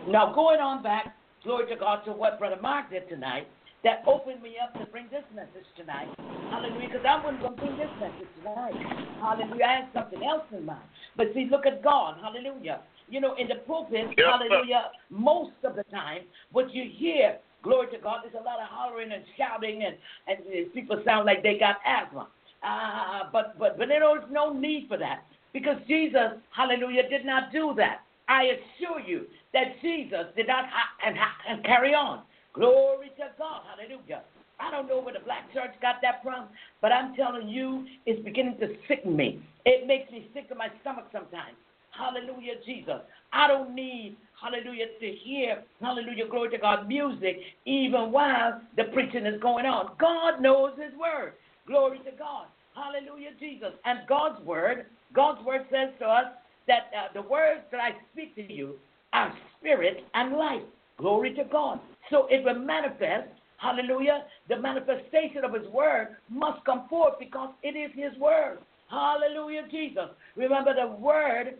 Now, going on back, glory to God, to what Brother Mark did tonight, that opened me up to bring this message tonight. Hallelujah. Because I wasn't going to bring this message tonight. Hallelujah. I had something else in mind. But see, look at God. Hallelujah. You know, in the pulpit, yes, hallelujah, most of the time, what you hear, glory to God, there's a lot of hollering and shouting, and, and people sound like they got asthma. Uh, but but but there's no need for that because Jesus, hallelujah, did not do that. I assure you that Jesus did not and, and carry on. Glory to God. Hallelujah. I don't know where the black church got that from, but I'm telling you, it's beginning to sicken me. It makes me sick to my stomach sometimes. Hallelujah, Jesus. I don't need, hallelujah, to hear, hallelujah, glory to God, music, even while the preaching is going on. God knows His word. Glory to God. Hallelujah, Jesus. And God's word, God's word says to us that uh, the words that I speak to you are spirit and life. Glory to God. So it will manifest, hallelujah, the manifestation of His word must come forth because it is His word. Hallelujah, Jesus. Remember the word,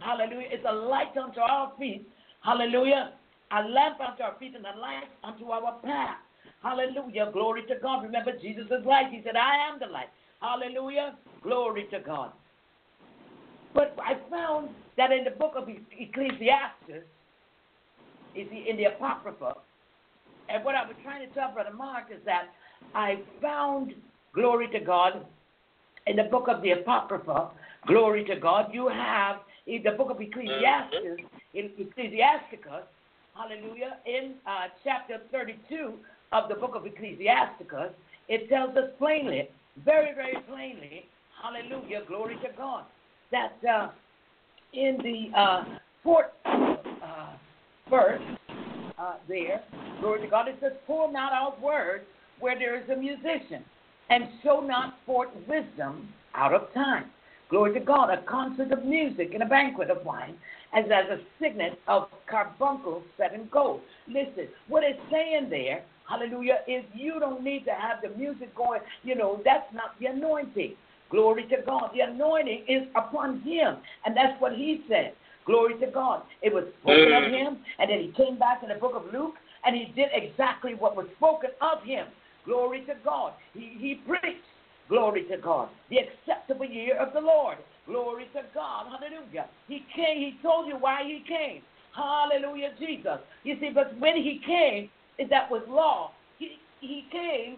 hallelujah, is a light unto our feet. Hallelujah. A lamp unto our feet and a light unto our path. Hallelujah. Glory to God. Remember, Jesus is light. He said, I am the light. Hallelujah. Glory to God. But I found that in the book of Ecclesiastes, in the Apocrypha, and what I was trying to tell Brother Mark is that I found, glory to God, in the book of the Apocrypha, glory to God, you have in the book of Ecclesiastes, in Ecclesiasticus, hallelujah, in uh, chapter 32 of the book of Ecclesiasticus, it tells us plainly, very, very plainly, hallelujah, glory to God, that uh, in the uh, fourth uh, verse uh, there, glory to God, it says, Pour not out words where there is a musician, and show not forth wisdom out of time. Glory to God, a concert of music and a banquet of wine, as as a signet of carbuncles set in gold. Listen, what it's saying there, hallelujah, is you don't need to have the music going, you know, that's not the anointing. Glory to God. The anointing is upon him. And that's what he said. Glory to God. It was spoken of him, and then he came back in the book of Luke, and he did exactly what was spoken of him. Glory to God. He, he preached. Glory to God. The acceptable year of the Lord. Glory to God. Hallelujah. He came. He told you why he came. Hallelujah, Jesus. You see, but when he came, that was law. He, he came,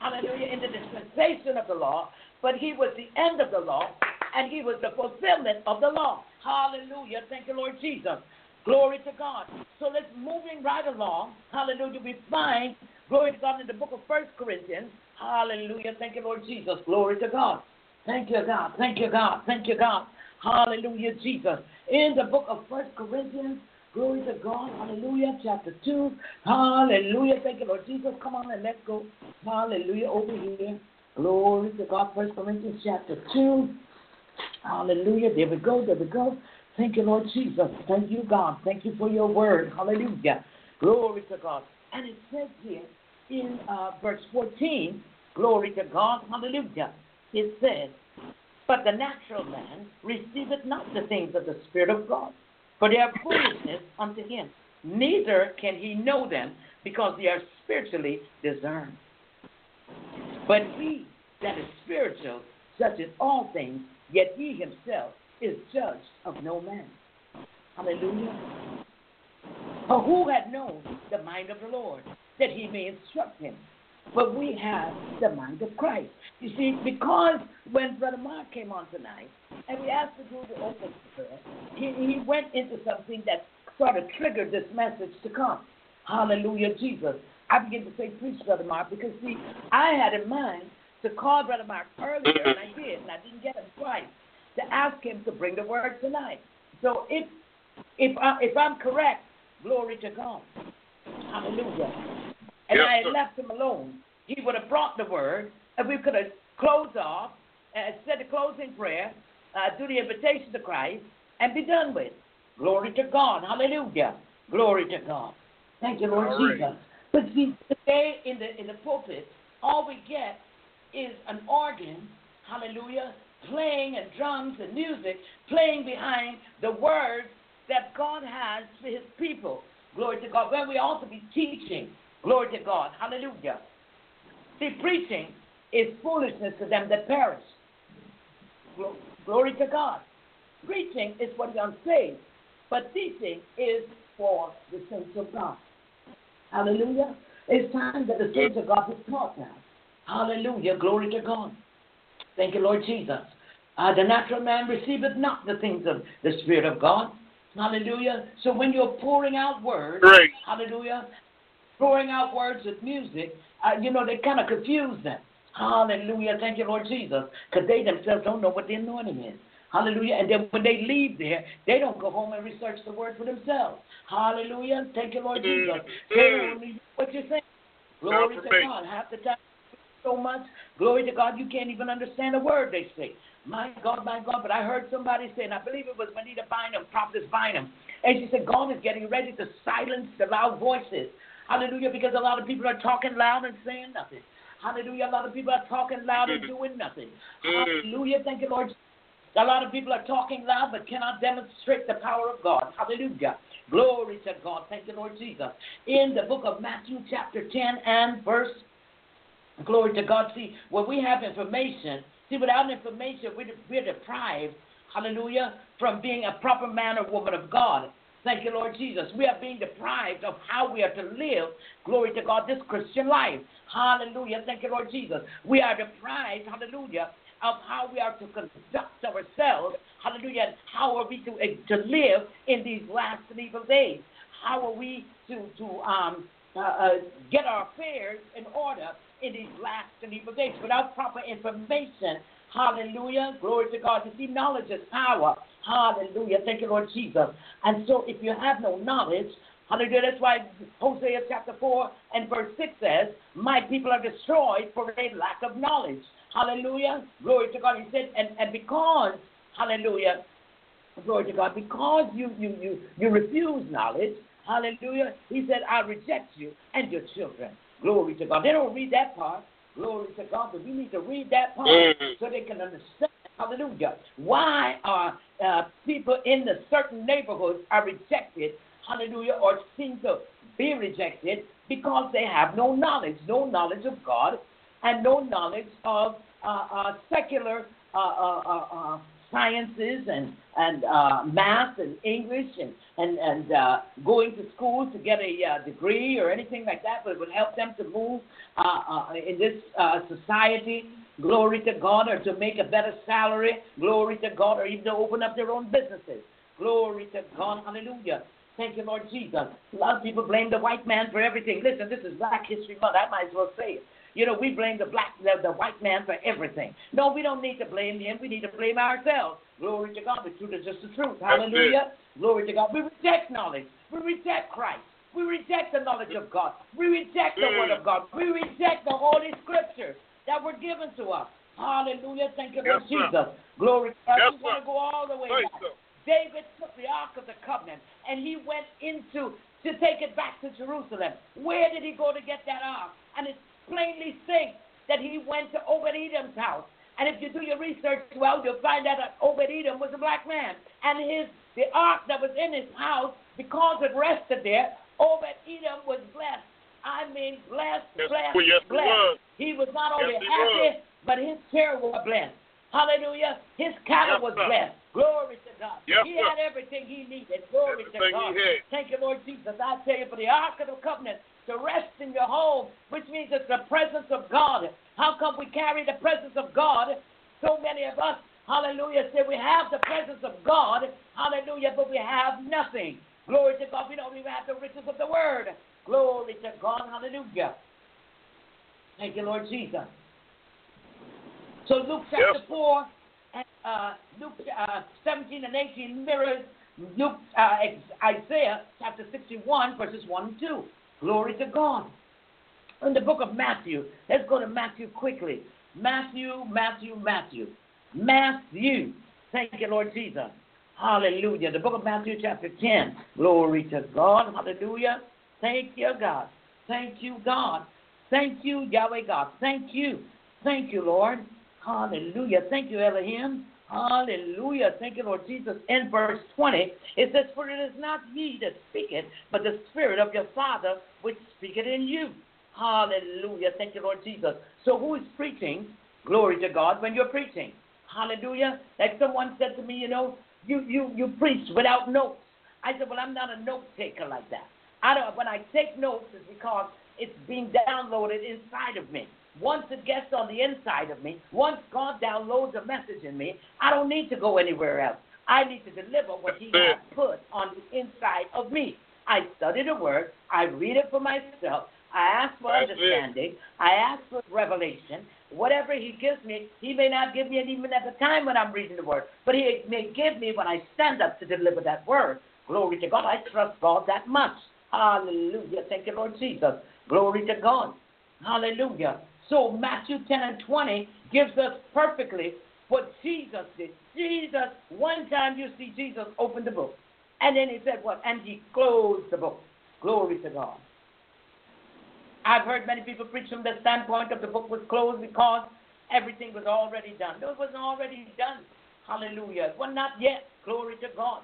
hallelujah, in the dispensation of the law, but he was the end of the law, and he was the fulfillment of the law. Hallelujah. Thank you, Lord Jesus. Glory to God. So let's moving right along. Hallelujah. We find glory to God in the book of First Corinthians. Hallelujah. Thank you, Lord Jesus. Glory to God. Thank you, God. Thank you, God. Thank you, God. Hallelujah, Jesus. In the book of First Corinthians, glory to God. Hallelujah. Chapter 2. Hallelujah. Thank you, Lord Jesus. Come on and let's go. Hallelujah. Over here. Glory to God. First Corinthians chapter 2. Hallelujah. There we go. There we go. Thank you, Lord Jesus. Thank you, God. Thank you for your word. Hallelujah. Glory to God. And it says here in uh, verse 14, glory to God. Hallelujah. It says, But the natural man receiveth not the things of the Spirit of God, for they are foolishness unto him. Neither can he know them because they are spiritually discerned. But he that is spiritual judges all things, yet he himself is judged of no man. Hallelujah. For who had known the mind of the Lord, that he may instruct him? But we have the mind of Christ. You see, because when Brother Mark came on tonight, and we asked the group to open prayer, he, he went into something that sort of triggered this message to come. Hallelujah, Jesus. I began to say, preach, Brother Mark, because see, I had in mind to call Brother Mark earlier, and I did, and I didn't get him twice, to ask him to bring the word tonight. So if if I, if I'm correct, glory to God, Hallelujah. And I had left him alone. He would have brought the word, and we could have closed off, uh, said the closing prayer, uh, do the invitation to Christ, and be done with. Glory to God. Hallelujah. Glory to God. Thank you, Lord All Jesus. right. But today in the in the pulpit, all we get is an organ, hallelujah, playing and drums and music, playing behind the words that God has for his people. Glory to God. When we to be teaching. Glory to God. Hallelujah. See, preaching is foolishness to them that perish. Glory to God. Preaching is for the unsaved, but teaching is for the saints of God. Hallelujah. It's time that the saints of God is taught now. Hallelujah. Glory to God. Thank you, Lord Jesus. Uh, the natural man receiveth not the things of the Spirit of God. Hallelujah. So when you're pouring out words, Great. hallelujah, pouring out words with music, uh, you know, they kind of confuse them. Hallelujah. Thank you, Lord Jesus. Because they themselves don't know what the anointing is. Hallelujah. And then when they leave there, they don't go home and research the word for themselves. Hallelujah. Thank you, Lord Jesus. They only what you're saying. Glory to God. Half the time so much. Glory to God, you can't even understand a word they say. My God, my God. But I heard somebody say, and I believe it was Juanita Bynum, Prophetess Bynum, and she said, God is getting ready to silence the loud voices. Hallelujah, because a lot of people are talking loud and saying nothing. Hallelujah, a lot of people are talking loud and doing nothing. Hallelujah, thank you, Lord. A lot of people are talking loud but cannot demonstrate the power of God. Hallelujah. Glory to God. Thank you, Lord Jesus. In the book of Matthew, chapter 10 and verse, glory to God. See, when we have information, see, without information, we're, we're deprived, hallelujah, from being a proper man or woman of God. Thank you, Lord Jesus. We are being deprived of how we are to live, glory to God, this Christian life. Hallelujah. Thank you, Lord Jesus. We are deprived, hallelujah, of how we are to conduct ourselves. Hallelujah. And how are we to, eh, to live in these last and evil days? How are we to, to um, uh, uh, get our affairs in order in these last and evil days? Without proper information, hallelujah, glory to God. You see, knowledge is power. Hallelujah. Thank you, Lord Jesus. And so if you have no knowledge, Hallelujah. That's why Hosea chapter 4 and verse 6 says, My people are destroyed for a lack of knowledge. Hallelujah. Glory to God. He said, and, and because, hallelujah, glory to God, because you, you, you, you refuse knowledge, hallelujah, he said, I reject you and your children. Glory to God. They don't read that part. Glory to God. But we need to read that part mm-hmm. so they can understand. Hallelujah. Why are uh, people in the certain neighborhoods are rejected? Hallelujah. Or seem to be rejected because they have no knowledge, no knowledge of God, and no knowledge of uh, uh, secular uh, uh, uh, uh sciences and and math and English and and and going to school to get a degree or anything like that, but it would help them to move in this society. Glory to God, or to make a better salary. Glory to God, or even to open up their own businesses. Glory to God. Hallelujah. Thank you, Lord Jesus. A lot of people blame the white man for everything. Listen, this is Black History Month. I might as well say it. You know, we blame the black, the, the white man for everything. No, we don't need to blame him. We need to blame ourselves. Glory to God. The truth is just the truth. Hallelujah. Glory to God. We reject knowledge. We reject Christ. We reject the knowledge of God. We reject the Word of God. We reject the Holy Scriptures that were given to us. Hallelujah. Thank you, Lord yes, Jesus. Glory to God. Yes, we want to go all the way back. David took the Ark of the Covenant and he went into to take it back to Jerusalem. Where did he go to get that ark? And it's plainly states that he went to Obed Edom's house. And if you do your research well, you'll find out that Obed Edom was a black man. And his the ark that was in his house, because it rested there, Obed Edom was blessed. I mean, blessed, yes, blessed, yes, blessed. He, was. he was not only yes, happy, but his care was blessed. Hallelujah. His cattle was blessed. Glory to God. He had everything he needed. Glory everything to God. Thank you, Lord Jesus. I tell you, for the Ark of the Covenant, to rest in your home, which means it's the presence of God. How come we carry the presence of God? So many of us, hallelujah, say we have the presence of God, hallelujah, but we have nothing. Glory to God. We don't even have the riches of the word. Glory to God. Hallelujah. Thank you, Lord Jesus. So Luke chapter yep. 4 and uh, Luke uh, 17 and 18 mirrors Luke, uh, Isaiah chapter 61 verses 1 and 2. Glory to God. In the book of Matthew, let's go to Matthew quickly. Matthew, Matthew, Matthew. Matthew. Thank you, Lord Jesus. Hallelujah. The book of Matthew, chapter 10. Glory to God. Hallelujah. Thank you, God. Thank you, God. Thank you, Yahweh God. Thank you. Thank you, Lord. Hallelujah. Thank you, Elohim. Hallelujah. Thank you, Lord Jesus. In verse 20, it says, For it is not ye that speak it, but the Spirit of your Father which speaketh in you. Hallelujah. Thank you, Lord Jesus. So who is preaching? Glory to God when you're preaching. Hallelujah. Like someone said to me, you know, you, you, you preach without notes. I said, Well, I'm not a note taker like that. I don't when I take notes it's because it's being downloaded inside of me. Once it gets on the inside of me, once God downloads a message in me, I don't need to go anywhere else. I need to deliver what He has put on the inside of me. I study the Word, I read it for myself, I ask for That's understanding, I ask for revelation. Whatever He gives me, He may not give me it even at the time when I'm reading the Word, but He may give me when I stand up to deliver that Word. Glory to God. I trust God that much. Hallelujah. Thank you, Lord Jesus. Glory to God. Hallelujah. So Matthew 10 and 20 gives us perfectly what Jesus did. Jesus, one time you see Jesus open the book. And then he said what? And he closed the book. Glory to God. I've heard many people preach from the standpoint of the book was closed because everything was already done. No, it wasn't already done. Hallelujah. Well, not yet. Glory to God.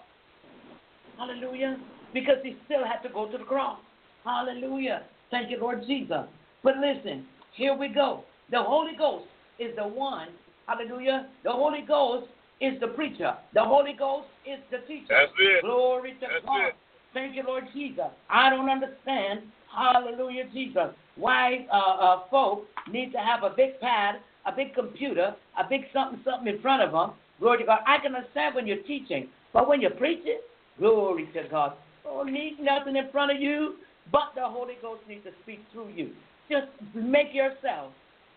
Hallelujah. Because he still had to go to the cross. Hallelujah. Thank you, Lord Jesus. But listen, here we go. The Holy Ghost is the one. Hallelujah. The Holy Ghost is the preacher. The Holy Ghost is the teacher. That's it. Glory to That's God. it. Thank you, Lord Jesus. I don't understand, hallelujah, Jesus, why uh, uh, folk need to have a big pad, a big computer, a big something, something in front of them. Glory to God. I can understand when you're teaching, but when you're preaching, glory to God. Don't need nothing in front of you, but the Holy Ghost needs to speak through you. Just make yourself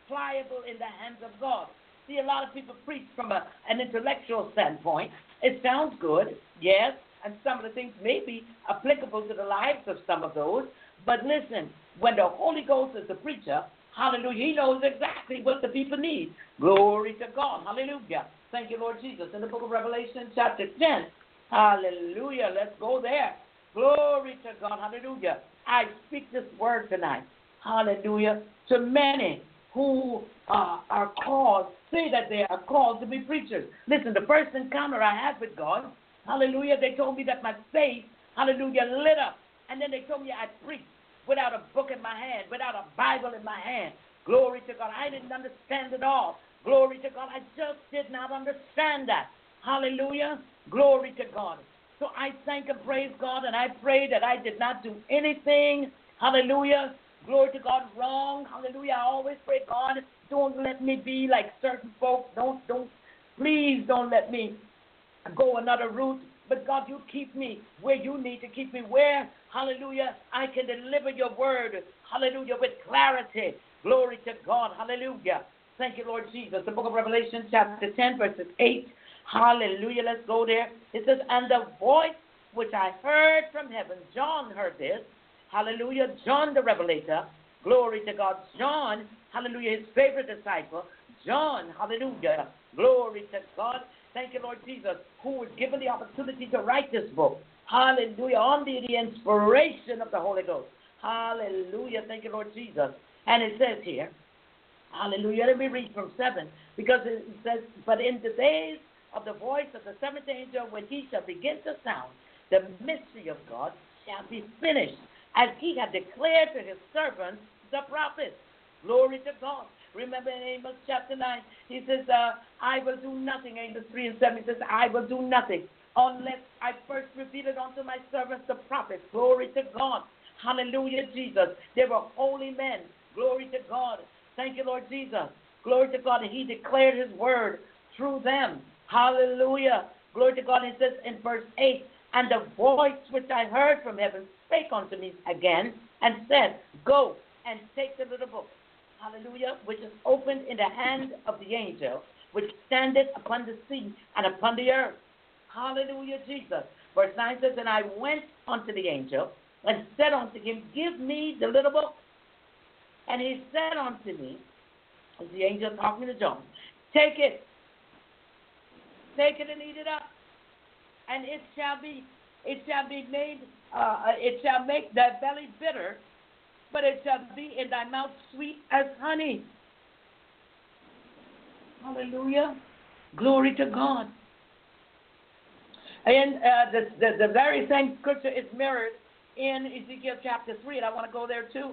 pliable in the hands of God. See, a lot of people preach from a, an intellectual standpoint. It sounds good, yes, and some of the things may be applicable to the lives of some of those. But listen, when the Holy Ghost is the preacher, hallelujah, he knows exactly what the people need. Glory to God, hallelujah. Thank you, Lord Jesus. In the book of Revelation, chapter 10, hallelujah, let's go there. Glory to God, hallelujah. I speak this word tonight, hallelujah, to many who uh, are called, say that they are called to be preachers. Listen, the first encounter I had with God, hallelujah, they told me that my faith, hallelujah, lit up. And then they told me I preached without a book in my hand, without a Bible in my hand. Glory to God. I didn't understand it all. Glory to God. I just did not understand that. Hallelujah. Glory to God. So I thank and praise God, and I pray that I did not do anything. Hallelujah. Glory to God, wrong. Hallelujah. I always pray, God, don't let me be like certain folks. Don't, don't, please don't let me go another route. But God, you keep me where you need to keep me. Where, hallelujah, I can deliver your word, hallelujah, with clarity. Glory to God, hallelujah. Thank you, Lord Jesus. The book of Revelation, chapter 10, verses 8. Hallelujah. Let's go there. It says, And the voice which I heard from heaven, John heard this. Hallelujah. John the Revelator. Glory to God. John, hallelujah, his favorite disciple. John, hallelujah. Glory to God. Thank you, Lord Jesus, who was given the opportunity to write this book. Hallelujah. Under the inspiration of the Holy Ghost. Hallelujah. Thank you, Lord Jesus. And it says here, Hallelujah. Let me read from 7 because it says, But in the days of the voice of the seventh angel, when he shall begin to sound, the mystery of God shall be finished, as he had declared to his servants, the prophets. Glory to God. Remember in Amos chapter 9, he says, uh, I will do nothing. Amos 3 and 7, he says, I will do nothing unless I first reveal it unto my servants, the prophets. Glory to God. Hallelujah, Jesus. They were holy men. Glory to God. Thank you, Lord Jesus. Glory to God. He declared his word through them. Hallelujah. Glory to God. It says in verse 8, And the voice which I heard from heaven spake unto me again and said, Go and take the little book. Hallelujah. Which is opened in the hand of the angel, which standeth upon the sea and upon the earth. Hallelujah, Jesus. Verse 9 says, And I went unto the angel and said unto him, Give me the little book. And he said unto me, the angel talking to John, Take it, take it and eat it up, and it shall be, it shall be made, uh, it shall make thy belly bitter, but it shall be in thy mouth sweet as honey. Hallelujah. Glory to God. And uh, the, the, the very same scripture is mirrored in Ezekiel chapter 3, and I want to go there too.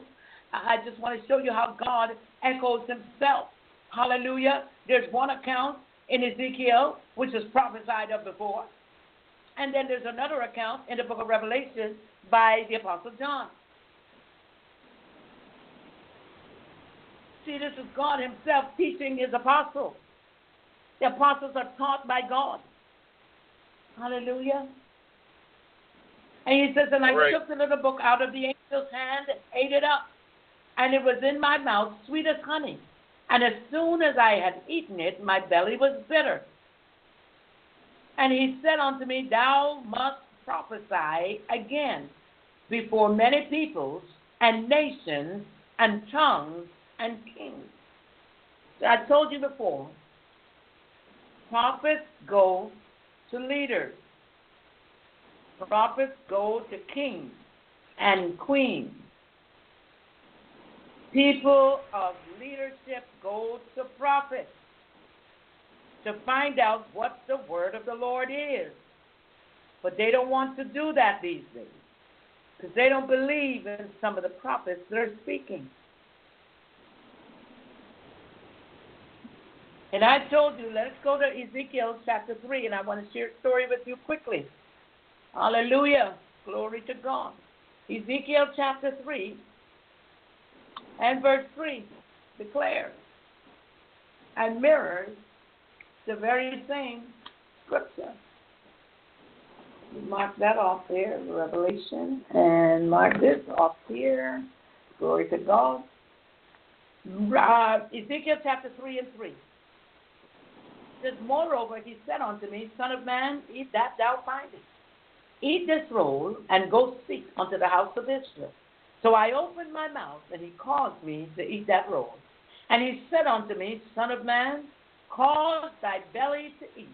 I just want to show you how God echoes himself. Hallelujah. There's one account in Ezekiel, which is prophesied of before. And then there's another account in the book of Revelation by the Apostle John. See, this is God Himself teaching His apostles. The apostles are taught by God. Hallelujah. And he says, And I right. took the little book out of the angel's hand and ate it up. And it was in my mouth sweet as honey. And as soon as I had eaten it, my belly was bitter. And he said unto me, Thou must prophesy again before many peoples and nations and tongues and kings. So I told you before, prophets go to leaders. Prophets go to kings and queens. People of leadership go to prophets to find out what the word of the Lord is. But they don't want to do that these days because they don't believe in some of the prophets that are speaking. And I told you, let's go to Ezekiel chapter 3, and I want to share a story with you quickly. Hallelujah. Glory to God. Ezekiel chapter 3 and verse 3 declares and mirrors the very same scripture. Mark that off there, Revelation, and mark this off here. Glory to God. Uh, Ezekiel chapter 3 and 3 says, Moreover, he said unto me, Son of man, eat that thou findest. Eat this roll, and go speak unto the house of Israel. So I opened my mouth, and he caused me to eat that roll. And he said unto me, Son of man, cause thy belly to eat,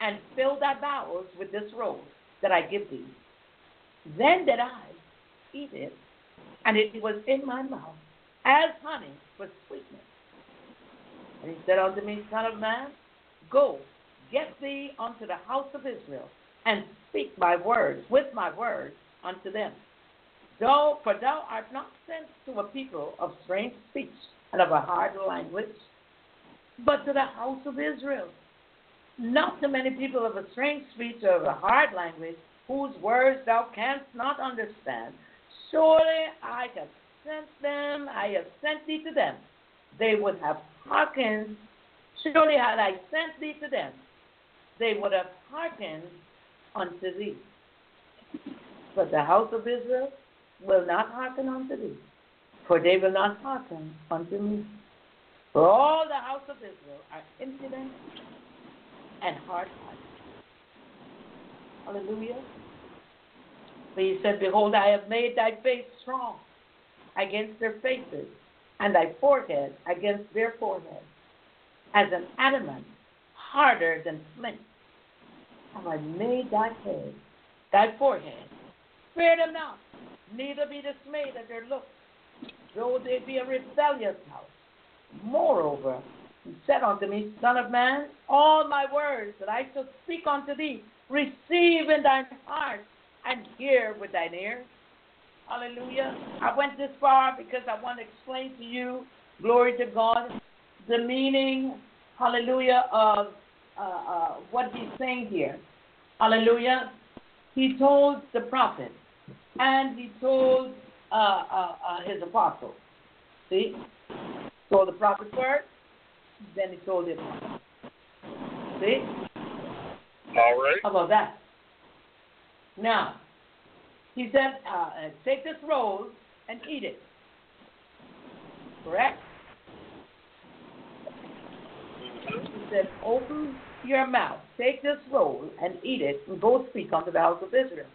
and fill thy bowels with this roll that I give thee. Then did I eat it, and it was in my mouth as honey for sweetness. And he said unto me, Son of man, Go, get thee unto the house of Israel, and speak my words with my words unto them. Though, for thou art not sent to a people of strange speech and of a hard language, but to the house of Israel. Not to many people of a strange speech or of a hard language, whose words thou canst not understand. Surely I have sent them, I have sent thee to them. They would have hearkened Surely had I sent thee to them, they would have hearkened unto thee. But the house of Israel will not hearken unto thee, for they will not hearken unto me. For all the house of Israel are impudent and hard hearted. Hallelujah. For he said, Behold, I have made thy face strong against their faces, and thy forehead against their foreheads as an adamant, harder than flint. Have I made thy head, thy forehead? Fear them not, neither be dismayed at their looks, though they be a rebellious house. Moreover, he said unto me, Son of man, all my words that I shall speak unto thee, receive in thine heart and hear with thine ears. Hallelujah. I went this far because I want to explain to you, glory to God, the meaning, hallelujah, of uh, uh, what he's saying here. Hallelujah. He told the prophet and he told uh, uh, uh his apostles. See? Told the prophet first, then he told him. See? All right. How about that? Now, he said, uh, take this roll and eat it. Correct? He said, Open your mouth, take this roll, and eat it, and go speak unto the house of Israel.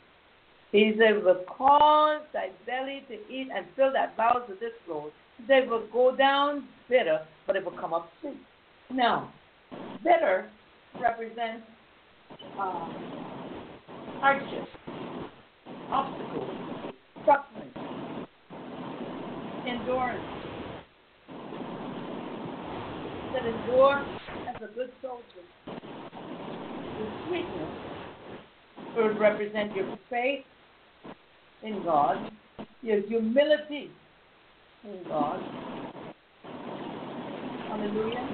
He said, cause thy belly to eat and fill thy bowels with this roll. They will go down bitter, but it will come up sweet. Now, bitter represents uh, hardship, obstacles, suffering, endurance. That endure as a good soldier. The sweetness would represent your faith in God, your humility in God. Hallelujah.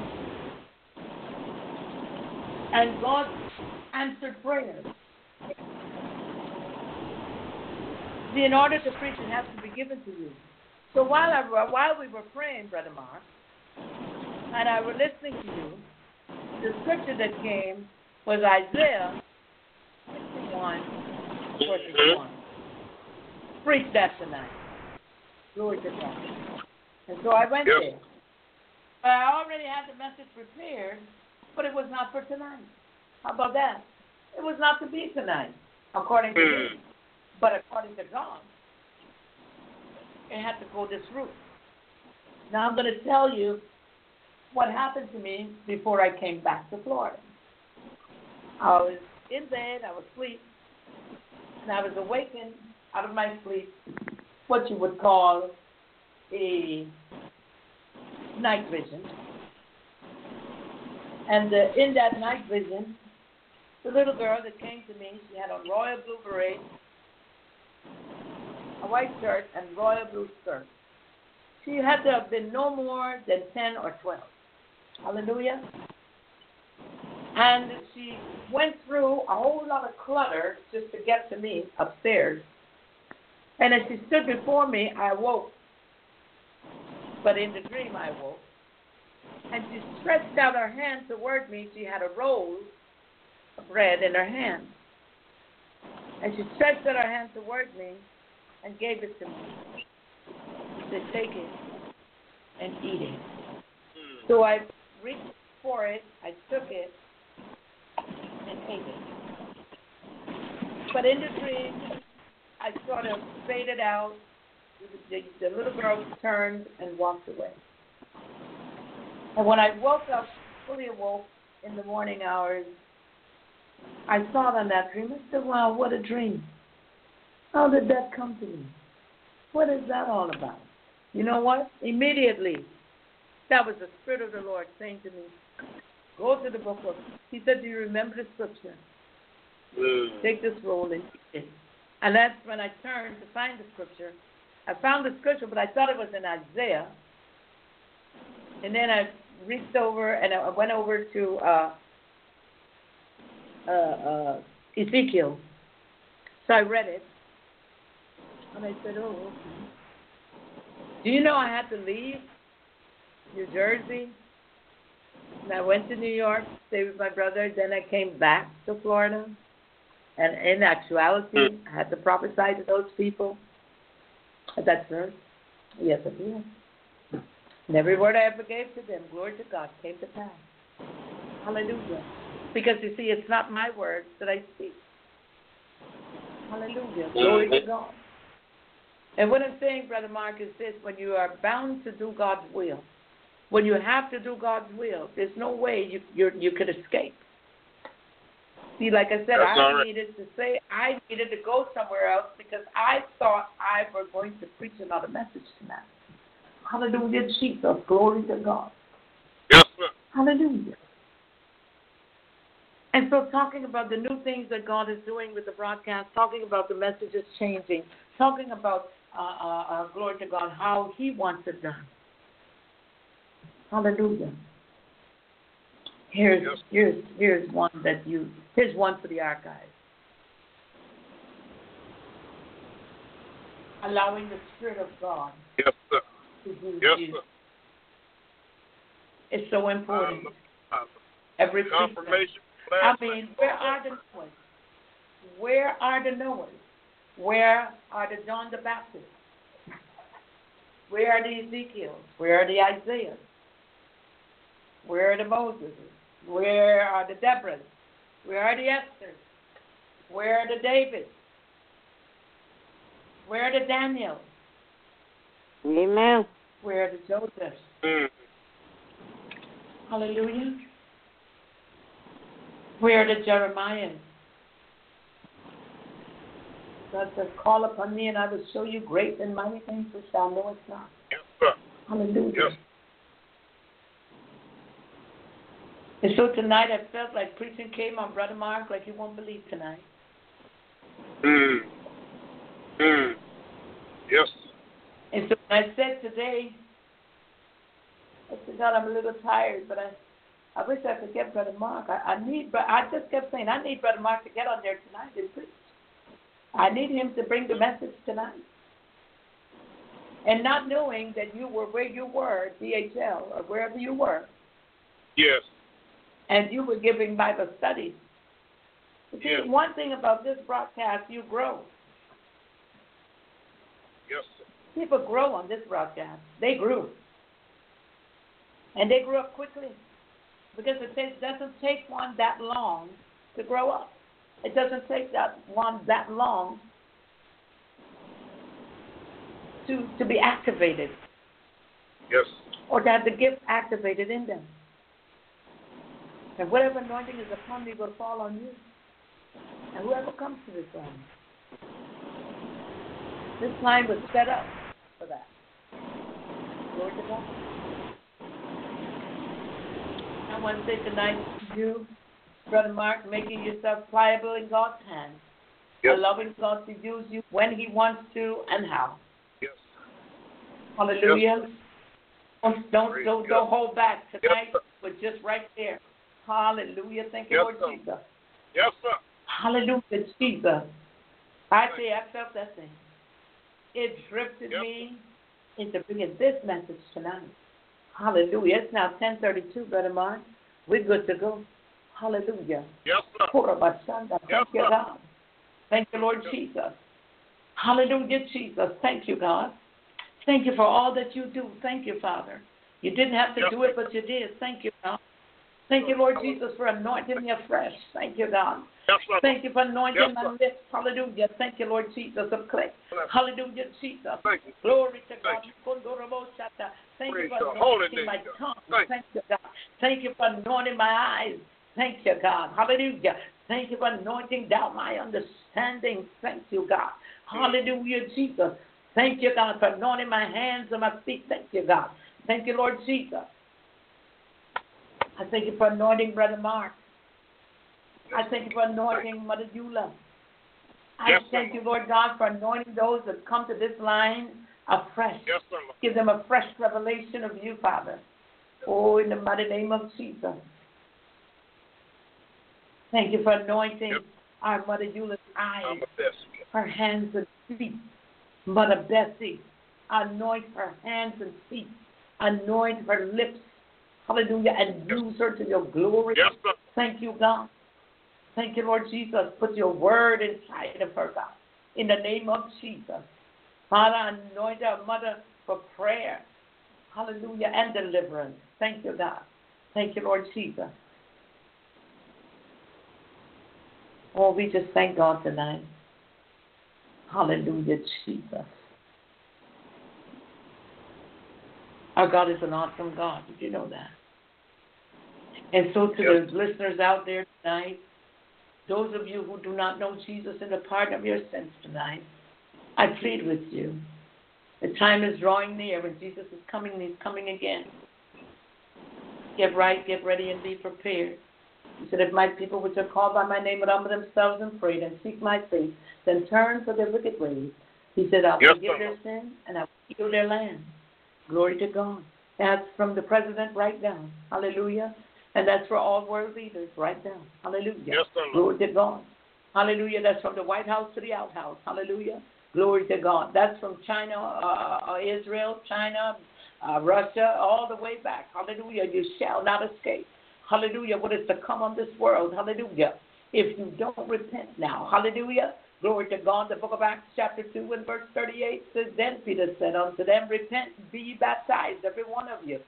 And God answered prayers. See, in order to preach, it has to be given to you. So while I while we were praying, Brother Mark, and I were listening to you, the scripture that came was Isaiah 61, 41. Preach that tonight. Glory to God. And so I went Yes. there. But I already had the message prepared, but it was not for tonight. How about that? It was not to be tonight, according to me. Hmm. But according to God, it had to go this route. Now I'm going to tell you what happened to me before I came back to Florida. I was in bed, I was asleep, and I was awakened out of my sleep, what you would call a night vision. And uh, in that night vision, the little girl that came to me, she had on royal blue beret, a white shirt, and royal blue skirt. She had to have been no more than 10 or 12. Hallelujah. And she went through a whole lot of clutter just to get to me upstairs. And as she stood before me, I awoke. But in the dream, I awoke. And she stretched out her hand toward me. She had a roll of bread in her hand. And she stretched out her hand toward me and gave it to me. She said, Take it and eat it. So I reached for it, I took it, and ate it. But in the dream, I sort of faded out. The, the little girl turned and walked away. And when I woke up, fully awoke in the morning hours, I saw on that dream. I said, wow, what a dream. How did that come to me? What is that all about? You know what? Immediately, that was the Spirit of the Lord saying to me, Go to the book of. He said, Do you remember the scripture? Mm. Take this roll and eat it. And that's when I turned to find the scripture. I found the scripture, but I thought it was in Isaiah. And then I reached over and I went over to uh, uh, uh, Ezekiel. So I read it. And I said, Oh, okay. Do you know I had to leave New Jersey? And I went to New York, stayed with my brother. Then I came back to Florida. And in actuality, hmm. I had to prophesy to those people at that church. Yes, I did. And every word I ever gave to them, glory to God, came to pass. Hallelujah. Because you see, it's not my words that I speak. Hallelujah. Glory to God. And what I'm saying, Brother Mark, is this when you are bound to do God's will, when you have to do God's will, there's no way you you're, you could escape. See, like I said, That's I right. needed to say I needed to go somewhere else because I thought I were going to preach another message tonight. Hallelujah, Jesus. Glory to God. Yes, sir. Hallelujah. And so, talking about the new things that God is doing with the broadcast, talking about the messages changing, talking about uh, uh, uh, glory to God, how He wants it done. Hallelujah. Here's Yes. here's here's one that you here's one for the archives. Allowing the Spirit of God Yes, sir. to use Yes, you sir. is so important. Every precept. confirmation. I mean, where are the Noahs? Where are the Noahs? Where are the John the Baptist? Where are the Ezekiels? Where are the Isaiahs? Where are the Moses? Where are the Deborahs? Where are the Esthers? Where are the Davids? Where are the Daniels? Amen. Where are the Josephs? Mm. Hallelujah. Where are the Jeremiahs? God says, Call upon me and I will show you great and mighty things which thou knowest not. Yes, sir. Hallelujah. Yes. And so tonight I felt like preaching came on Brother Mark like you won't believe tonight. Mm. Mm. Yes. And so I said today, I said, God, I'm a little tired, but I I wish I could get Brother Mark. I, I need, but I just kept saying, I need Brother Mark to get on there tonight and preach. I need him to bring the message tonight. And not knowing that you were where you were, DHL, or wherever you were, Yes. And you were giving Bible studies. See, one thing about this broadcast, you grow. Yes. People grow on this broadcast. They grew. And they grew up quickly. Because it takes, doesn't take one that long to grow up. It doesn't take that one that long to, to be activated Yes. or to have the gift activated in them. And whatever anointing is upon me will fall on you. And whoever comes to this line. This line was set up for that. Glory to God. I want to say tonight to you, Brother Mark, making yourself pliable in God's hands. Yes. Allowing God to use you when He wants to and how. Yes. Hallelujah. Don't don't don't, don't hold back tonight. sir. We're just right there. Hallelujah. Thank you, Yes, Lord sir. Jesus. Yes, sir. Hallelujah, Jesus. I say I felt that thing. It drifted Yep. me into bringing this message tonight. Hallelujah. It's now ten thirty two, Brother Mark. We're good to go. Hallelujah. Yes, sir. Thank Yes, you. God. Thank you, Lord Jesus. Hallelujah, Jesus. Thank you, God. Thank you for all that you do. Thank you, Father. You didn't have to Yes, do it, but you did. Thank you, God. Thank you, Lord Jesus, for anointing me afresh. Thank you, God. Thank you for anointing Yes, my lips. Hallelujah. Thank you, Lord Jesus of clay. Hallelujah, Jesus. Thank you. Glory to God. Thank you for anointing my tongue. Thank Thank you, God. Thank you for anointing my eyes. Thank you, God. Hallelujah. Thank you for anointing down my understanding. Thank you, God. Hallelujah, Jesus. Thank you, God, for anointing my hands and my feet. Thank you, God. Thank you, Lord Jesus. I thank you for anointing Brother Mark. I thank you for anointing Mother Eula. I Yes, thank you, Lord God, for anointing those that come to this line afresh. Yes. Give them a fresh revelation of you, Father. Oh, in the mighty name of Jesus. Thank you for anointing Yep. our Mother Eula's eyes, I'm the best. her hands and feet. Mother Bessie, anoint her hands and feet. Anoint her lips. Hallelujah. And use her to your glory. Yes. Thank you, God. Thank you, Lord Jesus. Put your word inside of her, God. In the name of Jesus. Father, anoint our mother for prayer. Hallelujah. And deliverance. Thank you, God. Thank you, Lord Jesus. Oh, we just thank God tonight. Hallelujah, Jesus. Our God is an awesome God. Did you know that? And so, to Yes. the listeners out there tonight, those of you who do not know Jesus and the pardon of your sins tonight, I plead with you. The time is drawing near and Jesus is coming he's coming again. Get right, get ready, and be prepared. He said, If my people which are called by my name would humble themselves and pray and seek my face, then turn from their wicked ways. He said, I'll forgive their sin and I'll heal their land. Glory to God. That's from the president right down. Hallelujah. And that's for all world leaders right down. Hallelujah. Yes. Glory to God. Hallelujah. That's from the White House to the outhouse. Hallelujah. Glory to God. That's from China, uh, uh, Israel, China, uh, Russia, all the way back. Hallelujah. You shall not escape. Hallelujah. What is to come on this world. Hallelujah. If you don't repent now. Hallelujah. Glory to God. The book of Acts, chapter 2, and verse 38 says, Then Peter said unto them, Repent, be baptized, every one of you,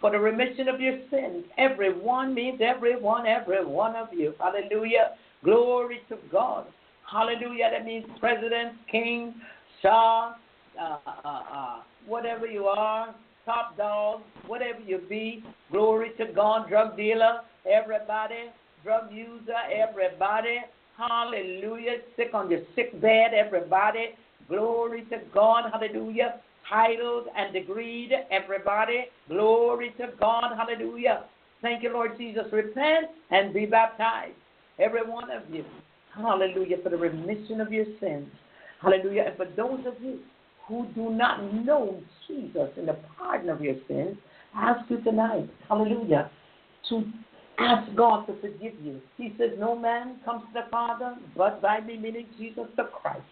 for the remission of your sins. Every one means every one, every one of you. Hallelujah. Glory to God. Hallelujah. That means president, king, shah, uh, uh, uh, whatever you are, top dog, whatever you be. Glory to God. Drug dealer, everybody. Drug user, everybody. Hallelujah. Sick on your sick bed, everybody. Glory to God. Hallelujah. Titled and degreed, everybody. Glory to God. Hallelujah. Thank you, Lord Jesus. Repent and be baptized, every one of you. Hallelujah, for the remission of your sins. Hallelujah. And for those of you who do not know Jesus and the pardon of your sins, ask you tonight, hallelujah, to ask God to forgive you. He says, No man comes to the Father but by me, meaning Jesus the Christ.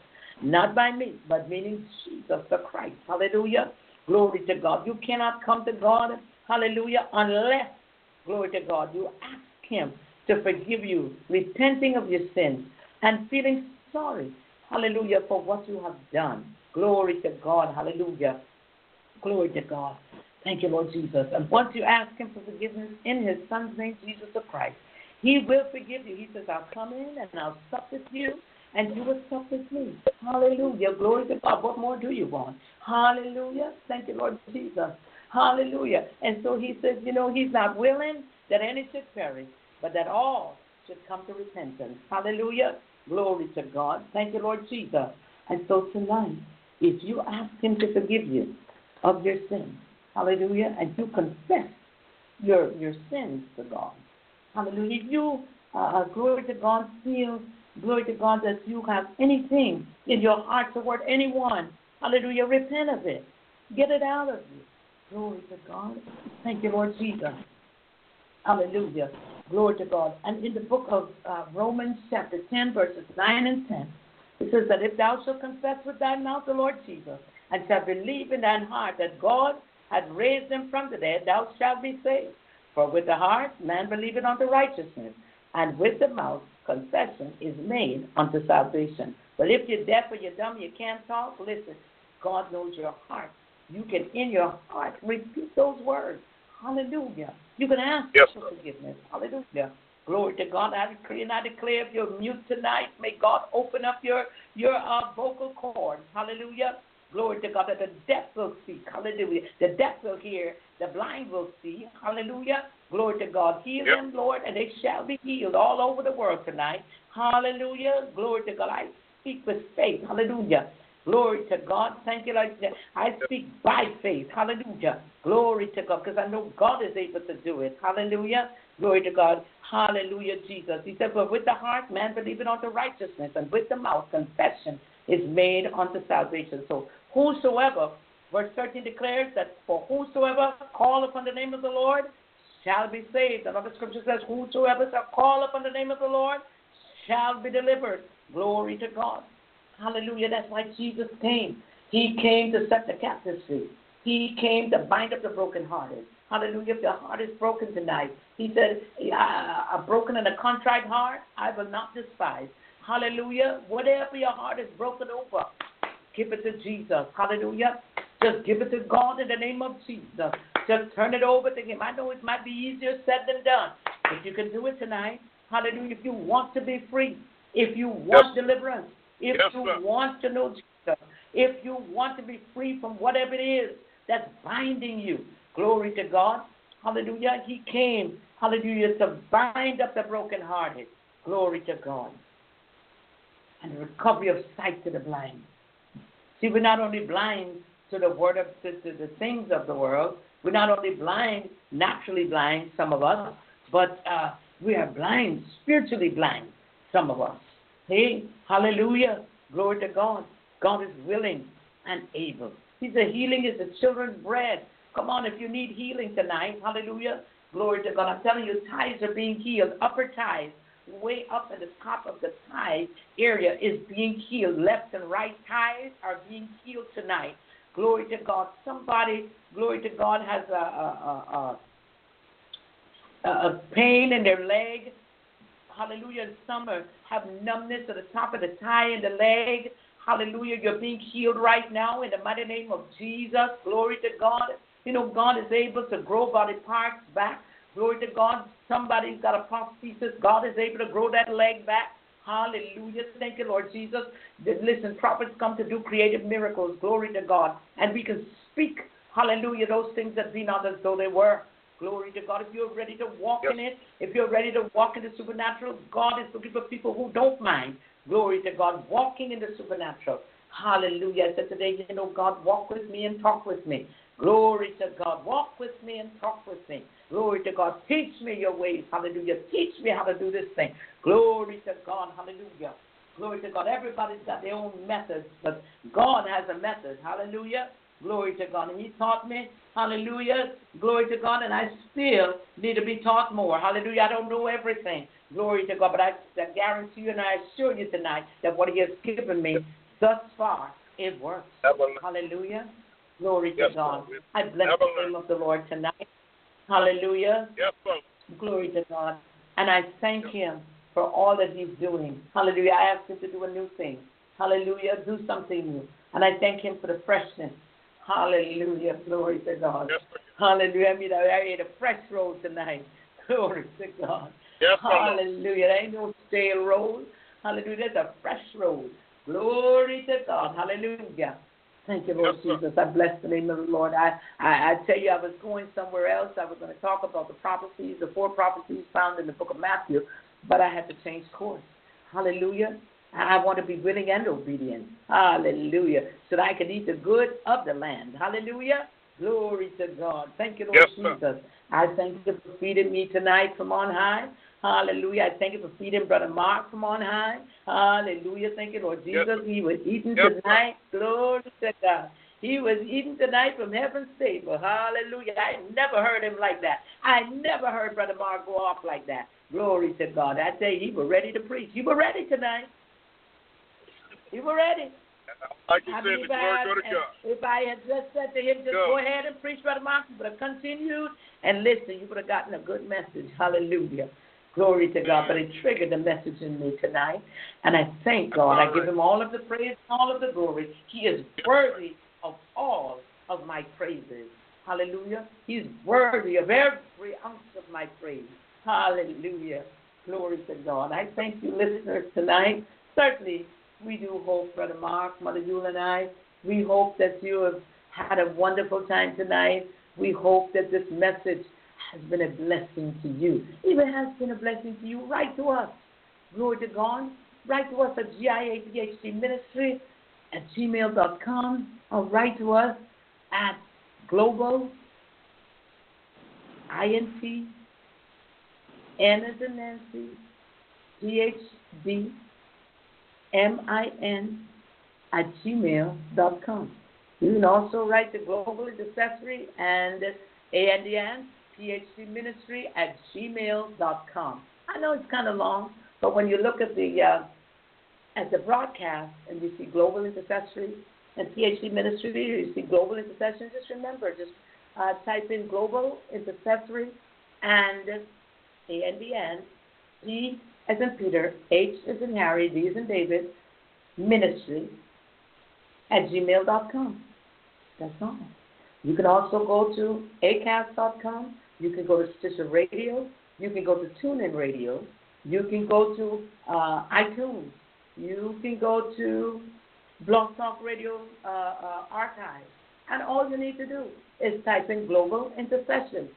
Not by me, but meaning Jesus the Christ. Hallelujah. Glory to God. You cannot come to God, hallelujah, unless, glory to God, you ask Him to forgive you, repenting of your sins and feeling sorry, hallelujah, for what you have done. Glory to God, hallelujah. Glory to God. Thank you, Lord Jesus. And once you ask Him for forgiveness in His Son's name, Jesus the Christ, He will forgive you. He says, I'll come in and I'll sup with you and you will sup with me. Hallelujah. Glory to God. What more do you want? Hallelujah. Thank you, Lord Jesus. Hallelujah. And so he says, you know, he's not willing that any should perish, but that all should come to repentance. Hallelujah. Glory to God. Thank you, Lord Jesus. And so tonight, if you ask him to forgive you of your sins, hallelujah, and you confess your your sins to God, hallelujah, if you, uh, uh glory to God, feel glory to God, that you have anything in your heart toward anyone, hallelujah, repent of it. Get it out of you. Glory to God. Thank you, Lord Jesus. Hallelujah. Glory to God. And in the book of uh, Romans, chapter 10, verses 9 and 10, it says that if thou shalt confess with thy mouth the Lord Jesus, and shalt believe in thine heart that God hath raised him from the dead, thou shalt be saved. For with the heart man believeth unto righteousness, and with the mouth confession is made unto salvation. But if you're deaf or you're dumb, you can't talk, listen, God knows your heart. You can, in your heart, repeat those words. Hallelujah. You can ask yes, for forgiveness. Hallelujah. Glory to God. I decree and I declare if you're mute tonight, may God open up your, your uh, vocal cords. Hallelujah. Glory to God that the deaf will speak. Hallelujah. The deaf will hear. The blind will see. Hallelujah. Glory to God. Heal yep. them, Lord, and they shall be healed all over the world tonight. Hallelujah. Glory to God. I speak with faith. Hallelujah. Glory to God. Thank you, Lord. I speak by faith. Hallelujah. Glory to God, because I know God is able to do it. Hallelujah. Glory to God. Hallelujah, Jesus. He said, But with the heart, man believing unto righteousness, and with the mouth, confession is made unto salvation. So, whosoever, verse 13 declares that for whosoever call upon the name of the Lord shall be saved. Another scripture says, Whosoever shall call upon the name of the Lord shall be delivered. Glory to God. Hallelujah. That's why Jesus came. He came to set the captives free. He came to bind up the brokenhearted. Hallelujah. If your heart is broken tonight, he said, A broken and a contrite heart, I will not despise. Hallelujah. Whatever your heart is broken over, give it to Jesus. Hallelujah. Just give it to God in the name of Jesus. Just turn it over to Him. I know it might be easier said than done, but you can do it tonight. Hallelujah. If you want to be free, if you want yes. deliverance, if yes, you sir. want to know Jesus, if you want to be free from whatever it is that's binding you, glory to God. Hallelujah. He came, hallelujah, to bind up the brokenhearted. Glory to God. And the recovery of sight to the blind. See, we're not only blind to the word of to, to the things of the world, we're not only blind, naturally blind, some of us, but uh, we are blind, spiritually blind, some of us. Hey, hallelujah. Glory to God. God is willing and able. He said, Healing is the children's bread. Come on, if you need healing tonight, hallelujah. Glory to God. I'm telling you, ties are being healed. Upper ties, way up at the top of the thigh area, is being healed. Left and right thighs are being healed tonight. Glory to God. Somebody, glory to God, has a, a, a, a pain in their leg. Hallelujah. Some are, have numbness at the top of the thigh and the leg. Hallelujah. You're being healed right now in the mighty name of Jesus. Glory to God. You know, God is able to grow body parts back. Glory to God. Somebody's got a prosthesis. God is able to grow that leg back. Hallelujah. Thank you, Lord Jesus. Listen, prophets come to do creative miracles. Glory to God. And we can speak, hallelujah, those things that be not as though they were. Glory to God. If you're ready to walk yes. in it, if you're ready to walk in the supernatural, God is looking for people who don't mind. Glory to God. Walking in the supernatural. Hallelujah. I said today, you know, God, walk with me and talk with me. Glory to God. Walk with me and talk with me. Glory to God. Teach me your ways. Hallelujah. Teach me how to do this thing. Glory to God. Hallelujah. Glory to God. Everybody's got their own methods, but God has a method. Hallelujah. Glory to God. And He taught me. Hallelujah. Glory to God. And I still need to be taught more. Hallelujah. I don't know everything. Glory to God. But I, I guarantee you and I assure you tonight that what He has given me thus far, it works. Hallelujah. Glory to God. I bless the name of the Lord tonight. Hallelujah. Yes, Glory to God. And I thank Him for all that He's doing. Hallelujah. I ask Him to do a new thing. Hallelujah. Do something new. And I thank Him for the freshness. Hallelujah. Glory to God. Yes, Hallelujah. I mean, I ate a fresh roll tonight. Glory to God. Yes, Hallelujah. There ain't no stale roll. Hallelujah. That's a fresh roll. Glory to God. Hallelujah. Thank you, Lord yes, Jesus. I bless the name of the Lord. I, I, I tell you, I was going somewhere else. I was going to talk about the prophecies, the four prophecies found in the book of Matthew, but I had to change course. Hallelujah. I want to be willing and obedient. Hallelujah. So that I can eat the good of the land. Hallelujah. Glory to God. Thank you, Lord yes, Jesus. Sir. I thank you for feeding me tonight from on high. Hallelujah. I thank you for feeding Brother Mark from on high. Hallelujah. Thank you, Lord Jesus. Yes, he was eating yes, tonight. Glory to God. He was eating tonight from heaven's table. Hallelujah. I never heard him like that. I never heard Brother Mark go off like that. Glory to God. I tell you, he was ready to preach. You were ready tonight. You were ready. Like you I said, mean, the if I, had, go to God. if I had just said to him, just Go. go ahead and preach, Brother Mark, you would have continued and listen. You would have gotten a good message. Hallelujah. Glory to God. But it triggered the message in me tonight. And I thank God. I give him all of the praise and all of the glory. He is worthy of all of my praises. Hallelujah. He's worthy of every ounce of my praise. Hallelujah. Glory to God. I thank you, listeners, tonight. Certainly, we do hope, Brother Mark, Mother Eula, and I, we hope that you have had a wonderful time tonight. We hope that this message has been a blessing to you. If it has been a blessing to you, write to us. Glory to God. Write to us at GIAPHD Ministry at gmail.com or write to us at global INT N as in Nancy PhD M-I-N at gmail.com. You can also write to Global Intercessory and ANDN PhD Ministry at gmail.com. I know it's kind of long, but when you look at the uh, at the broadcast and you see Global Intercessory and PhD Ministry, you see Global Intercession, just remember, just uh, type in Global Intercessory and ANDN P as in Peter, H as in Harry, D as in David, ministry at gmail.com. That's all. You can also go to acast.com. You can go to Stitcher Radio. You can go to TuneIn Radio. You can go to uh, iTunes. You can go to Blog Talk Radio uh, uh, Archive. And all you need to do is type in Global Intercession.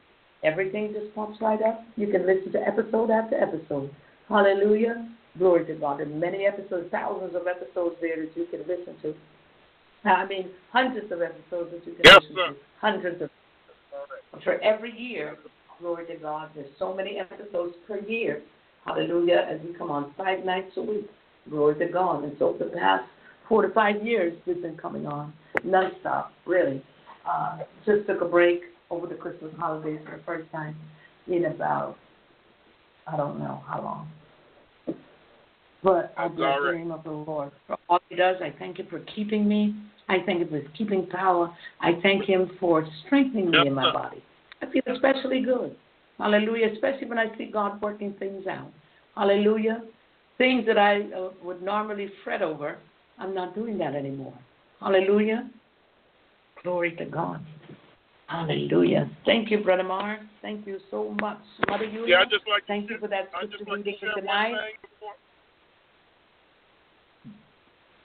Everything just pops right up. You can listen to episode after episode. Hallelujah. Glory to God. There are many episodes, thousands of episodes there that you can listen to. I mean, hundreds of episodes that you can Yes, listen sir. to. Hundreds of. For every year, glory to God, there's so many episodes per year. Hallelujah. As we come on five nights a week. Glory to God. And so for the past four to five years, we've been coming on nonstop, really. Uh, just took a break over the Christmas holidays for the first time in about, I don't know how long. But I bless the name of the Lord for all He does. I thank Him for keeping me. I thank Him for His keeping power. I thank Him for strengthening me in my body. I feel especially good. Hallelujah. Especially when I see God working things out. Hallelujah. Things that I uh, would normally fret over, I'm not doing that anymore. Hallelujah. Glory to God. Hallelujah. Thank you, Brother Mar. Thank you so much. Mother Eula, Yeah, I just like thank you for that I just like to tonight.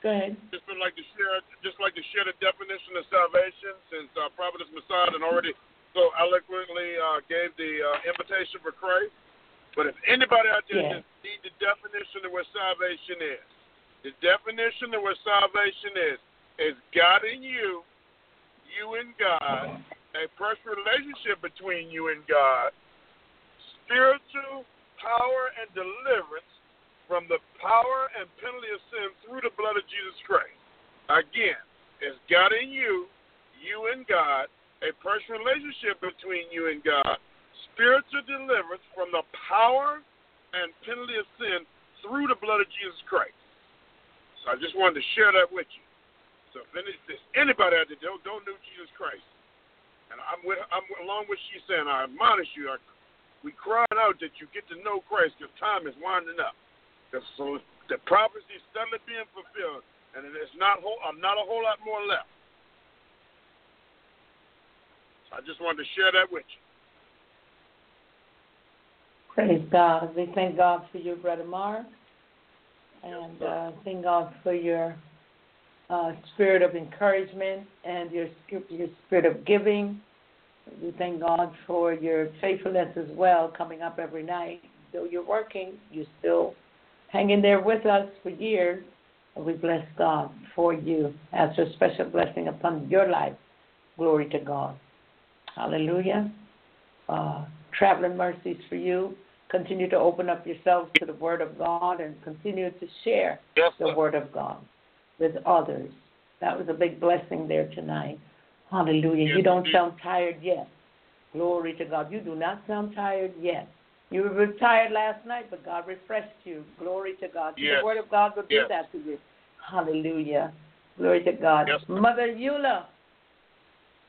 One thing before. Go ahead. Just would like to share, just like to share the definition of salvation, since uh, Prophetess Massiah had already so eloquently uh, gave the uh, invitation for Christ. But if anybody out there Yeah. just need the definition of what salvation is, the definition of what salvation is is God in you, you and God, a personal relationship between you and God, spiritual power and deliverance from the power and penalty of sin through the blood of Jesus Christ. Again, it's God in you, you and God, a personal relationship between you and God, spiritual deliverance from the power and penalty of sin through the blood of Jesus Christ. So I just wanted to share that with you. So if, any, if anybody out there don't, don't know Jesus Christ, and I'm with, I'm along with she saying, I admonish you, I we crying out that you get to know Christ because time is winding up. So the prophecy is steadily being fulfilled, and there's not whole, I'm not a whole lot more left. So I just wanted to share that with you. Praise God. We thank God for you, Brother Mark, and uh, thank God for your uh, spirit of encouragement and your your spirit of giving we thank God for your faithfulness as well, coming up every night. Though you're working, you're still hanging there with us for years. And we bless God for you as a special blessing upon your life. Glory to God. Hallelujah. Uh, traveling mercies for you. Continue to open up yourselves to the Word of God and continue to share yes, the Word of God with others. That was a big blessing there tonight. Hallelujah. Yes, you don't sound tired yet. Glory to God. You do not sound tired yet. You were tired last night, but God refreshed you. Glory to God. Yes. The Word of God will Yes. do that to you. Hallelujah. Glory to God. Yes. Mother Eula,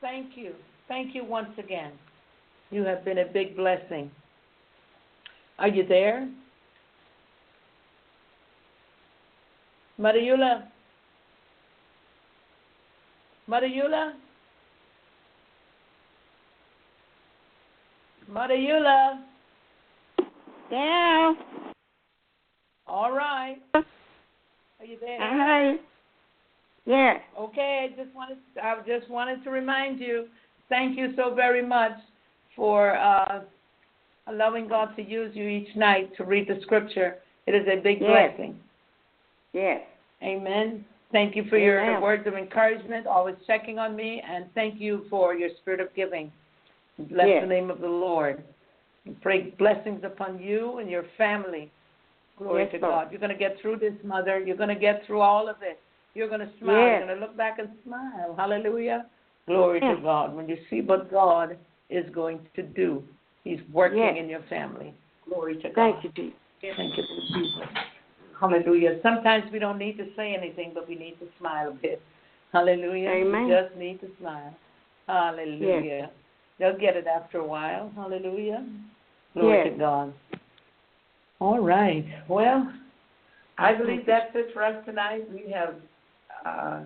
thank you. Thank you once again. You have been a big blessing. Are you there? Mother Eula? Mother Eula? Mother Eula? Yeah. All right. Are you there? Hi. Yeah. Okay, I just wanted I just wanted to remind you, thank you so very much for uh, allowing God to use you each night to read the scripture. It is a big Yes. blessing. Yes. Amen. Thank you for your words of encouragement, always checking on me, and thank you for your spirit of giving. Bless Yes. the name of the Lord. We pray blessings upon you and your family. Glory Yes, to Lord. God. You're going to get through this, Mother. You're going to get through all of it. You're going to smile. Yes. You're going to look back and smile. Hallelujah. Glory Yes. to God. When you see what God is going to do, He's working in your family. Glory to God. Thank you, Jesus. Thank you, Jesus. Hallelujah. Sometimes we don't need to say anything, but we need to smile a bit. Hallelujah. Amen. We just need to smile. Hallelujah. They'll get it after a while. Hallelujah. Glory Yes. to God. All right. Well, I believe that's it for us tonight. We have uh, uh,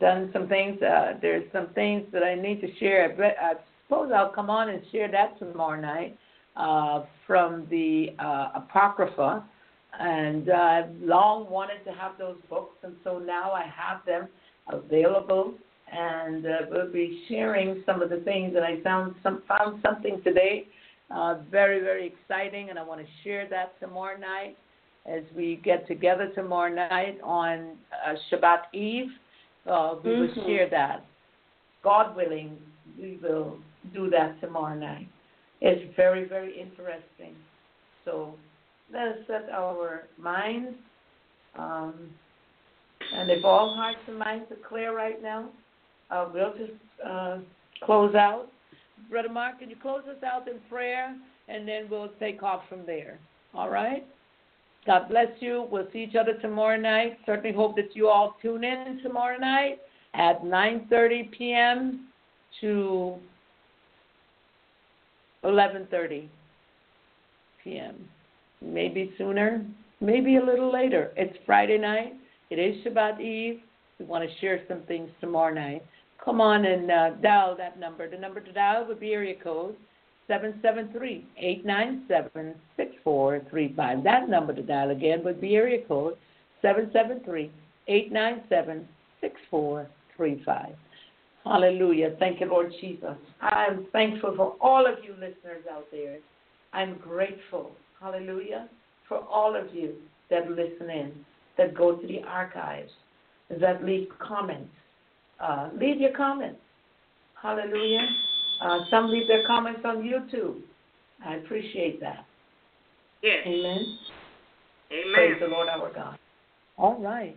done some things. Uh, there's some things that I need to share. I, bet- I suppose I'll come on and share that tomorrow night uh, from the uh, Apocrypha. And uh, I've long wanted to have those books, and so now I have them available. And uh, we'll be sharing some of the things. And I found some found something today, uh, very very exciting, and I want to share that tomorrow night as we get together tomorrow night on uh, Shabbat Eve. Uh, we will Mhm. share that. God willing, we will do that tomorrow night. It's very, very interesting. So let us set our minds. Um, and if all hearts and minds are clear right now, uh, we'll just uh, close out. Brother Mark, can you close us out in prayer? And then we'll take off from there. All right? God bless you. We'll see each other tomorrow night. Certainly hope that you all tune in tomorrow night at 9:30 p.m. to 11:30 p.m. Maybe sooner, maybe a little later. It's Friday night. It is Shabbat Eve. We want to share some things tomorrow night. Come on and uh, dial that number. The number to dial would be area code 773-897-6435. That number to dial again would be area code 773-897-6435. Hallelujah. Thank you, Lord Jesus. I'm thankful for all of you listeners out there. I'm grateful, hallelujah, for all of you that listen in, that go to the archives, that leave comments. uh, leave your comments. Hallelujah. Uh, some leave their comments on YouTube. I appreciate that. Yes. Amen. Amen. Praise the Lord our God. All right.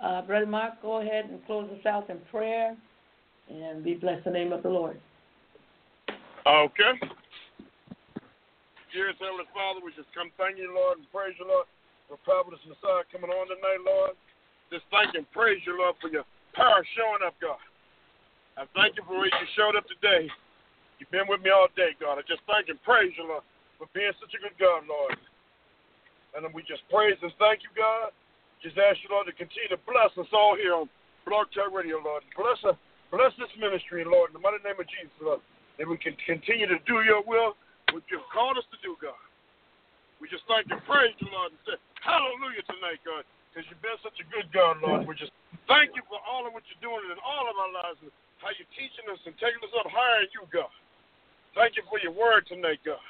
Uh, Brother Mark, go ahead and close us out in prayer, and we bless the name of the Lord. Okay. Dearest Heavenly Father, we just come thank you, Lord, and praise you, Lord, for Providence Massiah coming on tonight, Lord. Just thank and praise you, Lord, for your power showing up, God. I thank you for where you showed up today. You've been with me all day, God. I just thank and praise you, Lord, for being such a good God, Lord. And then we just praise and thank you, God. Just ask you, Lord, to continue to bless us all here on Blog Talk Radio, Lord. Bless us, bless this ministry, Lord, in the mighty name of Jesus, Lord. That we can continue to do your will what you've called us to do, God. We just thank and praise you, Lord, and say hallelujah tonight, God, because you've been such a good God, Lord. We just thank you for all of what you're doing in all of our lives and how you're teaching us and taking us up higher in you, God. Thank you for your word tonight, God.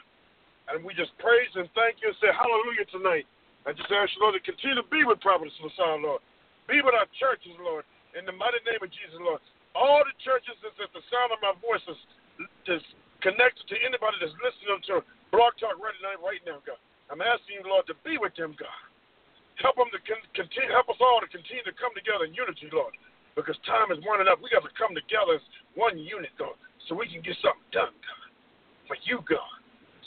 And we just praise and thank you and say hallelujah tonight. I just ask you, Lord, to continue to be with Providence Massiah, Lord. Be with our churches, Lord, in the mighty name of Jesus, Lord. All the churches that's at the sound of my voice is, is connected to anybody that's listening to Blog Talk Radio right now, God. I'm asking you, Lord, to be with them, God. Help them to con- continue, help us all to continue to come together in unity, Lord, because time is running up. We got to come together as one unit, God, so we can get something done, God, for you, God.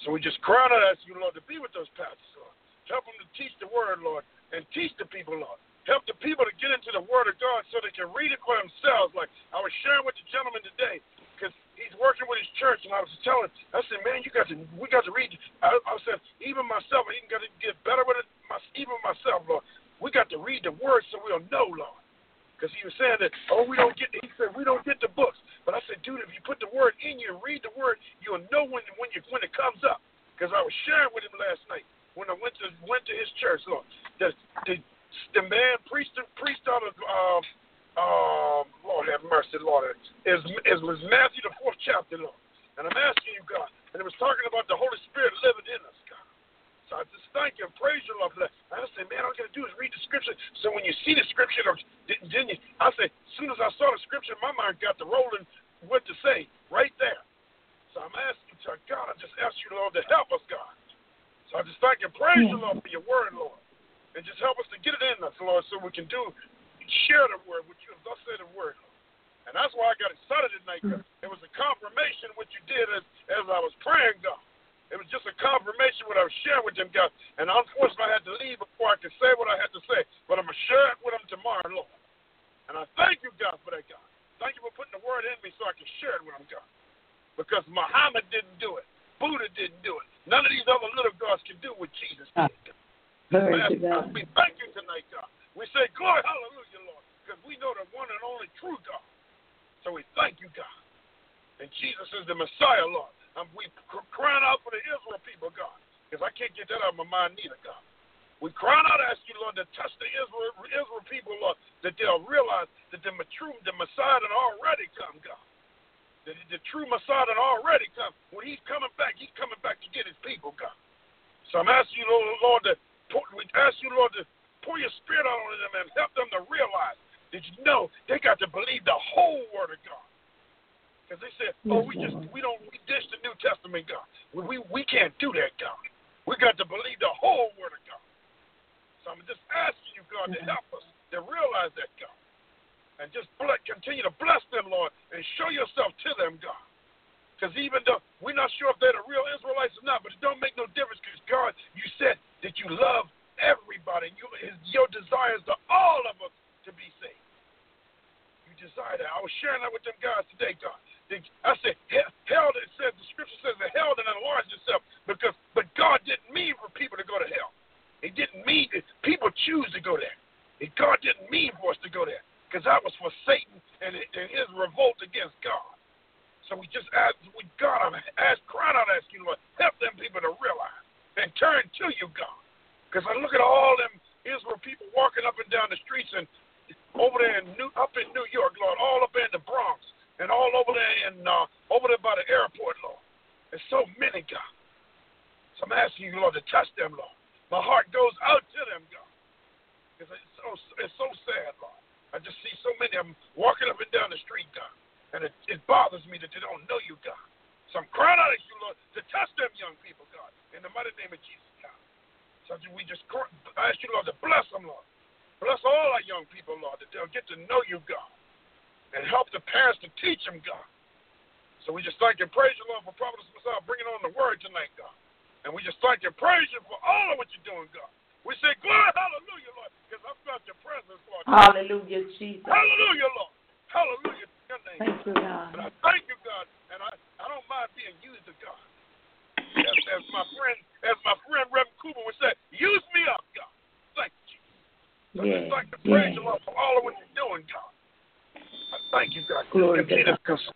So we just cry out, ask you, Lord, to be with those pastors, Lord. Help them to teach the word, Lord, and teach the people, Lord. Help the people to get into the Word of God so they can read it for themselves. Like I was sharing with the gentleman today, he's working with his church, and I was telling, I said, man, you got to, we got to read. I, I said, even myself, I even got to get better with it. My, even myself, Lord, we got to read the Word so we'll know, Lord. Because he was saying that, oh, we don't get. He said we don't get the books, but I said, dude, if you put the Word in you, read the Word, you'll know when when you when it comes up. Because I was sharing with him last night when I went to went to his church, Lord. The the, the man preached preached out of. Uh, um, Lord have mercy, Lord. Is is was Matthew the fourth chapter, Lord. And I'm asking you, God, and it was talking about the Holy Spirit living in us, God. So I just thank you and praise you, Lord, for that. I just say, man, all I gotta do is read the scripture. So when you see the scripture, didn't, didn't you? I say, as soon as I saw the scripture, my mind got to rolling what to say right there. So I'm asking you, God, I just ask you, Lord, to help us, God. So I just thank you and praise you, Lord, for your word, Lord. And just help us to get it in us, Lord, so we can do share the word with you. Thus say the word. And that's why I got excited tonight. Cause it was a confirmation what you did as, as I was praying, God. It was just a confirmation what I was sharing with them, God. And unfortunately, I had to leave before I could say what I had to say. But I'm going to share it with them tomorrow, Lord. And I thank you, God, for that, God. Thank you for putting the word in me so I can share it with them, God. Because Muhammad didn't do it. Buddha didn't do it. None of these other little gods can do what Jesus ah. did. Glory to God. We thank you tonight, God. We say, Glory, hallelujah, Lord, because we know the one and only true God. So we thank you, God. And Jesus is the Messiah, Lord. And we crying out for the Israel people, God, because I can't get that out of my mind neither, God. We crying out, ask you, Lord, to touch the Israel, Israel people, Lord, that they'll realize that the true, the Messiah had already come, God. The, the true Messiah had already come. When he's coming back, he's coming back to get his people, God. So I'm asking you, Lord, Lord to we ask you, Lord, to pour your spirit out on them and help them to realize that you know they got to believe the whole word of God. Because they said, "Oh, we just we don't we dish the New Testament, God. We, we we can't do that, God. We got to believe the whole word of God." So I'm just asking you, God, to mm-hmm. help us to realize that, God, and just bless, continue to bless them, Lord, and show yourself to them, God. Because even though we're not sure if they're the real Israelites or not, but it don't make no difference because God, you said that you love everybody. You, your desire is to all of us to be saved. You desire that. I was sharing that with them guys today, God. I said, hell, it says, the scripture says the hell that enlarged itself because, but God didn't mean for people to go to hell. It didn't mean that people choose to go there. And God didn't mean for us to go there because that was for Satan and, his revolt against God. So we just ask, we God, I'm ask, crying out, asking you, Lord, help them people to realize and turn to you, God. Because I look at all them Israel people walking up and down the streets and over there in New, up in New York, Lord, all up in the Bronx and all over there and uh, over there by the airport, Lord. There's so many, God. So I'm asking you, Lord, to touch them, Lord. My heart goes out to them, God. Cause it's so it's so sad, Lord. I just see so many of them walking up and down the street, God, and it, it bothers me that they don't know you, God. So I'm crying out at you, Lord, to touch them young people, God, in the mighty name of Jesus such we just ask you, Lord, to bless them, Lord. Bless all our young people, Lord, that they'll get to know you, God, and help the parents to teach them, God. So we just thank you, praise you, Lord, for providence, Massiah bringing on the word tonight, God. And we just thank you, praise you for all of what you're doing, God. We say, Glory, hallelujah, Lord, because I felt your presence, Lord. Hallelujah, Jesus. Hallelujah, Lord. Hallelujah. Your name, thank God. you, God. And I thank you, God, and I, I don't mind being used of God. As, as my friend, as my friend Reverend Cooper would say, use me up, God. Thank you. So I Yeah, just thank you, praise yeah. you, Lord, for all of what you're doing, God. I thank you, God. Glory to Continue God. to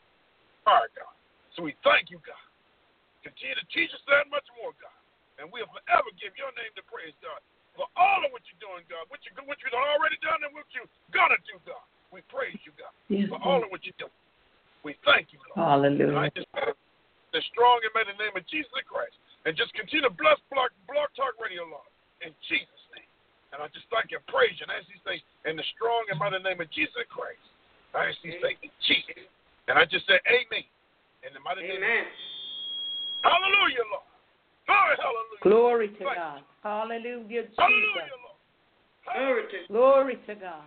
All right, God. So we thank you, God. Continue to teach us that much more, God. And we'll forever give your name to praise, God, for all of what you're doing, God. What, you, what you've already done and what you're going to do, God. We praise you, God, Yes, for all of what you're doing. We thank you, Lord. And Hallelujah. I just the strong and mighty name of Jesus Christ. And just continue to bless Block, Blog Talk Radio, Lord, in Jesus' name. And I just thank you and praise you. And as these things in the strong and mighty name of Jesus Christ. I ask these things in Jesus. And I just say amen. In the mighty name of Amen. Hallelujah, Lord. Glory, hallelujah. Glory to Thank God. Hallelujah, Jesus. Hallelujah, Lord. Glory to Glory to God.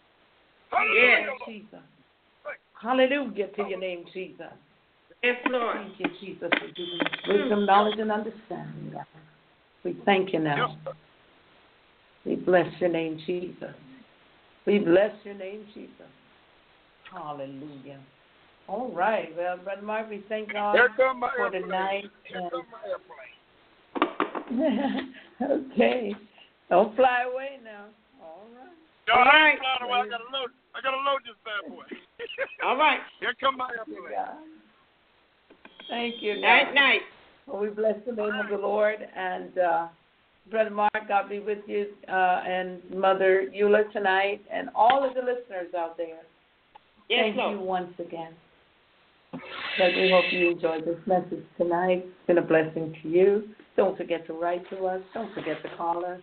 Hallelujah, Yes, Lord. Jesus. Hallelujah to your name, Jesus. Yes, Lord. Thank you, Jesus, for giving us mm. wisdom, knowledge, and understanding, God. We thank you now. We bless your name, Jesus. We bless your name, Jesus. Hallelujah. All right. Well, Brother Mark, we thank God Here come my for tonight. Here And my airplane. okay. Don't fly away now. All right. No, All I right. away. I gotta load. I gotta load this bad boy. All right. Here come my airplane. Thank you. Night, God. night. Well, we bless the name of the Lord. And uh, Brother Mark, God be with you, uh, and Mother Eula tonight, and all of the listeners out there. Yes, Thank Lord. you once again. But we hope you enjoyed this message tonight. It's been a blessing to you. Don't forget to write to us. Don't forget to call us.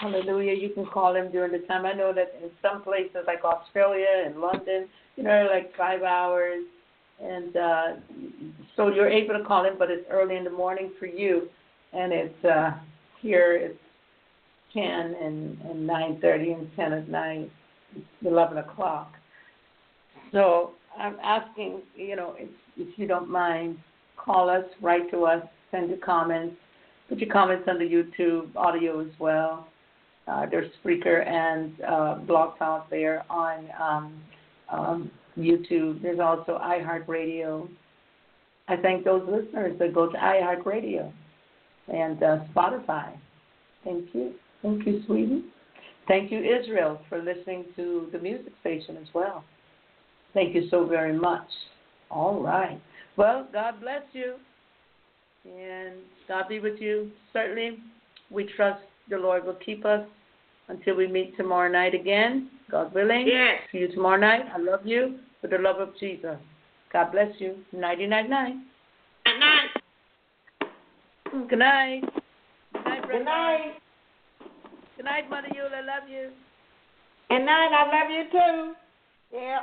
Hallelujah. You can call them during the time. I know that in some places like Australia and London, you know, like five hours. And uh, so you're able to call in, but it's early in the morning for you. And it's uh, here it's 10 and, and 9.30 and 10 at night, 11 o'clock. So I'm asking, you know, if, if you don't mind, call us, write to us, send your comments, put your comments on the YouTube audio as well. Uh, there's Spreaker and uh, Blog Talk there on um, um, YouTube. There's also iHeartRadio. I thank those listeners that go to iHeartRadio and uh, Spotify. Thank you. Thank you, Sweden. Thank you, Israel, for listening to the music station as well. Thank you so very much. All right. Well, God bless you. And God be with you. Certainly, we trust the Lord will keep us until we meet tomorrow night again. God willing. Yes. See you tomorrow night. I love you with the love of Jesus. God bless you. Nighty night night. Night, night. Good night. Good night, Good night. Good night, Mother Eula. Love you. Good night. I love you too. Yeah.